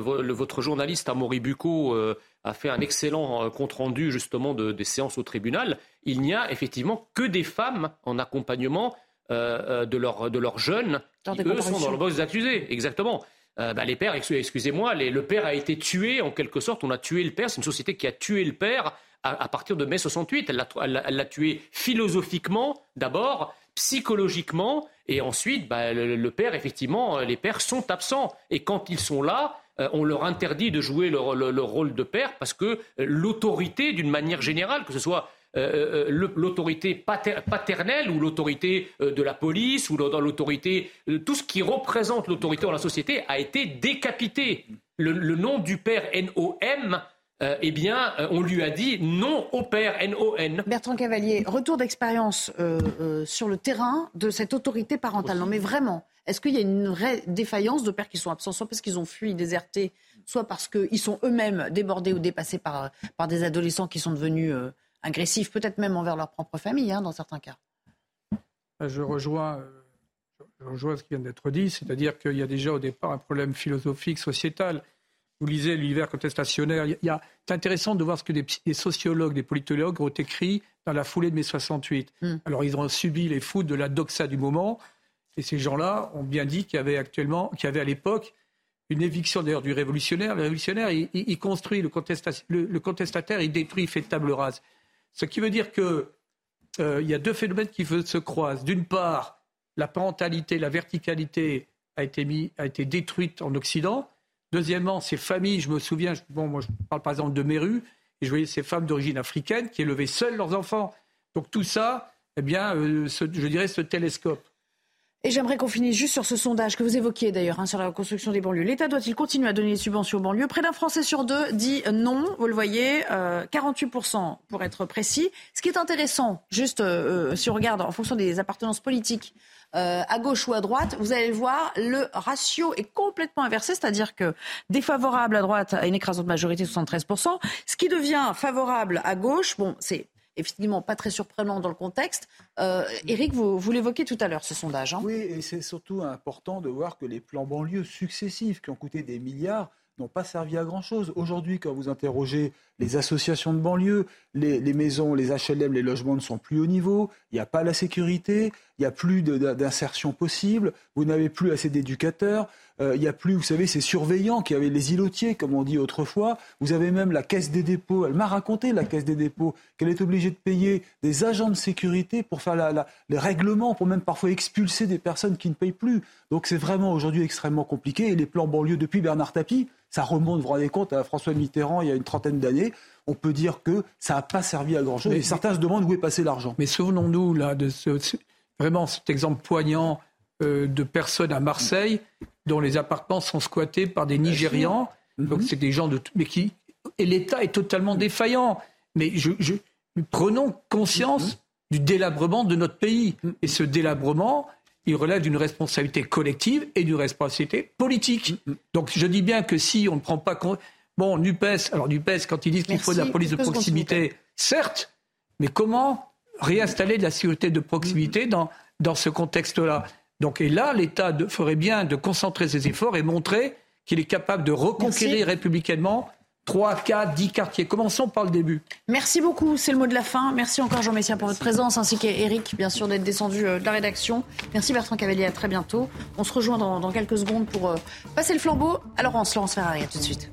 votre journaliste Amaury Bucco a fait un excellent compte rendu justement de, des séances au tribunal. Il n'y a effectivement que des femmes en accompagnement de, leurs de leurs jeunes qui, eux, sont dans le box accusés. Exactement. Euh, bah, les pères, excusez-moi, le père a été tué en quelque sorte. On a tué le père. C'est une société qui a tué le père à, partir de mai 68. Elle l'a tué philosophiquement d'abord, psychologiquement, et ensuite, bah, le, père, effectivement, euh, les pères sont absents. Et quand ils sont là, euh, on leur interdit de jouer le rôle de père parce que l'autorité, d'une manière générale, que ce soit euh, euh, l'autorité paternelle ou l'autorité euh, de la police ou l'autorité, tout ce qui représente l'autorité dans la société a été décapité. Le, nom du père NOM, eh bien, on lui a dit non au père N-O-N. Bertrand Cavalier, retour d'expérience sur le terrain de cette autorité parentale. Non, mais vraiment, est-ce qu'il y a une vraie défaillance de pères qui sont absents, soit parce qu'ils ont fui, déserté, soit parce qu'ils sont eux-mêmes débordés ou dépassés par, par des adolescents qui sont devenus agressifs, peut-être même envers leur propre famille, hein, dans certains cas? Je rejoins, je rejoins ce qui vient d'être dit, c'est-à-dire qu'il y a déjà au départ un problème philosophique, sociétal. Vous lisez l'univers contestationnaire. Il y a, c'est intéressant de voir ce que des, sociologues, des politologues ont écrit dans la foulée de mai 68. Hmm. Alors, ils ont subi les foudres de la doxa du moment. Et ces gens-là ont bien dit qu'il y avait actuellement, qu'il y avait à l'époque une éviction d'ailleurs du révolutionnaire. Le révolutionnaire, il, construit le, le, le, contestataire, il détruit, il fait table rase. Ce qui veut dire qu'il euh, y a deux phénomènes qui se croisent. D'une part, la parentalité, la verticalité a été, mis, a été détruite en Occident. Deuxièmement, ces familles, je me souviens, bon, moi je parle par exemple de Meru, et je voyais ces femmes d'origine africaine qui élevaient seules leurs enfants. Donc tout ça, eh bien, euh, je dirais ce télescope. Et j'aimerais qu'on finisse juste sur ce sondage que vous évoquiez d'ailleurs hein, sur la reconstruction des banlieues. L'État doit-il continuer à donner des subventions aux banlieues? Près d'un Français sur deux dit non, vous le voyez, 48% euh, pour être précis. Ce qui est intéressant, juste euh, euh, si on regarde en fonction des appartenances politiques, à gauche ou à droite, vous allez le voir, le ratio est complètement inversé, c'est-à-dire que défavorable à droite à une écrasante majorité, 73%, ce qui devient favorable à gauche, bon, c'est effectivement pas très surprenant dans le contexte. Euh, Eric, vous, vous l'évoquez tout à l'heure, ce sondage. Hein. Oui, et c'est surtout important de voir que les plans banlieues successifs qui ont coûté des milliards n'ont pas servi à grand-chose. Aujourd'hui, quand vous interrogez les associations de banlieue, les, maisons, les HLM, les logements ne sont plus au niveau, il n'y a pas la sécurité, il n'y a plus d'insertion possible, vous n'avez plus assez d'éducateurs, euh, il n'y a plus, vous savez, ces surveillants qui avaient les îlotiers, comme on dit autrefois. Vous avez même la caisse des dépôts. Elle m'a raconté, la caisse des dépôts, qu'elle est obligée de payer des agents de sécurité pour faire les règlements, pour même parfois expulser des personnes qui ne payent plus. Donc c'est vraiment aujourd'hui extrêmement compliqué. Et les plans banlieues depuis Bernard Tapie, ça remonte, vous vous rendez compte, à François Mitterrand il y a une trentaine d'années. On peut dire que ça n'a pas servi à grand-chose. Et certains se demandent où est passé l'argent. Mais souvenons-nous là de ce, vraiment cet exemple poignant euh, de personnes à Marseille dont les appartements sont squattés par des Nigérians. Donc mhm. c'est des gens de mais qui et l'État est totalement défaillant. Mais je, prenons conscience mhm. du délabrement de notre pays. Mhm. Et ce délabrement, il relève d'une responsabilité collective et d'une responsabilité politique. Donc je dis bien que si on ne prend pas compte. Bon, NUPES, alors NUPES, quand ils disent qu'il faut de la police de proximité, certes, mais comment réinstaller de la sécurité de proximité dans, dans ce contexte-là? Donc, et là, l'État ferait bien de concentrer ses efforts et montrer qu'il est capable de reconquérir républicainement 3, 4, 10 quartiers. Commençons par le début. Merci beaucoup, c'est le mot de la fin. Merci encore Jean Messia pour votre présence, ainsi qu'Éric, bien sûr, d'être descendu euh, de la rédaction. Merci Bertrand Cavalier, à très bientôt. On se rejoint dans, quelques secondes pour euh, passer le flambeau. Alors on se lance Ferrari, à tout de suite.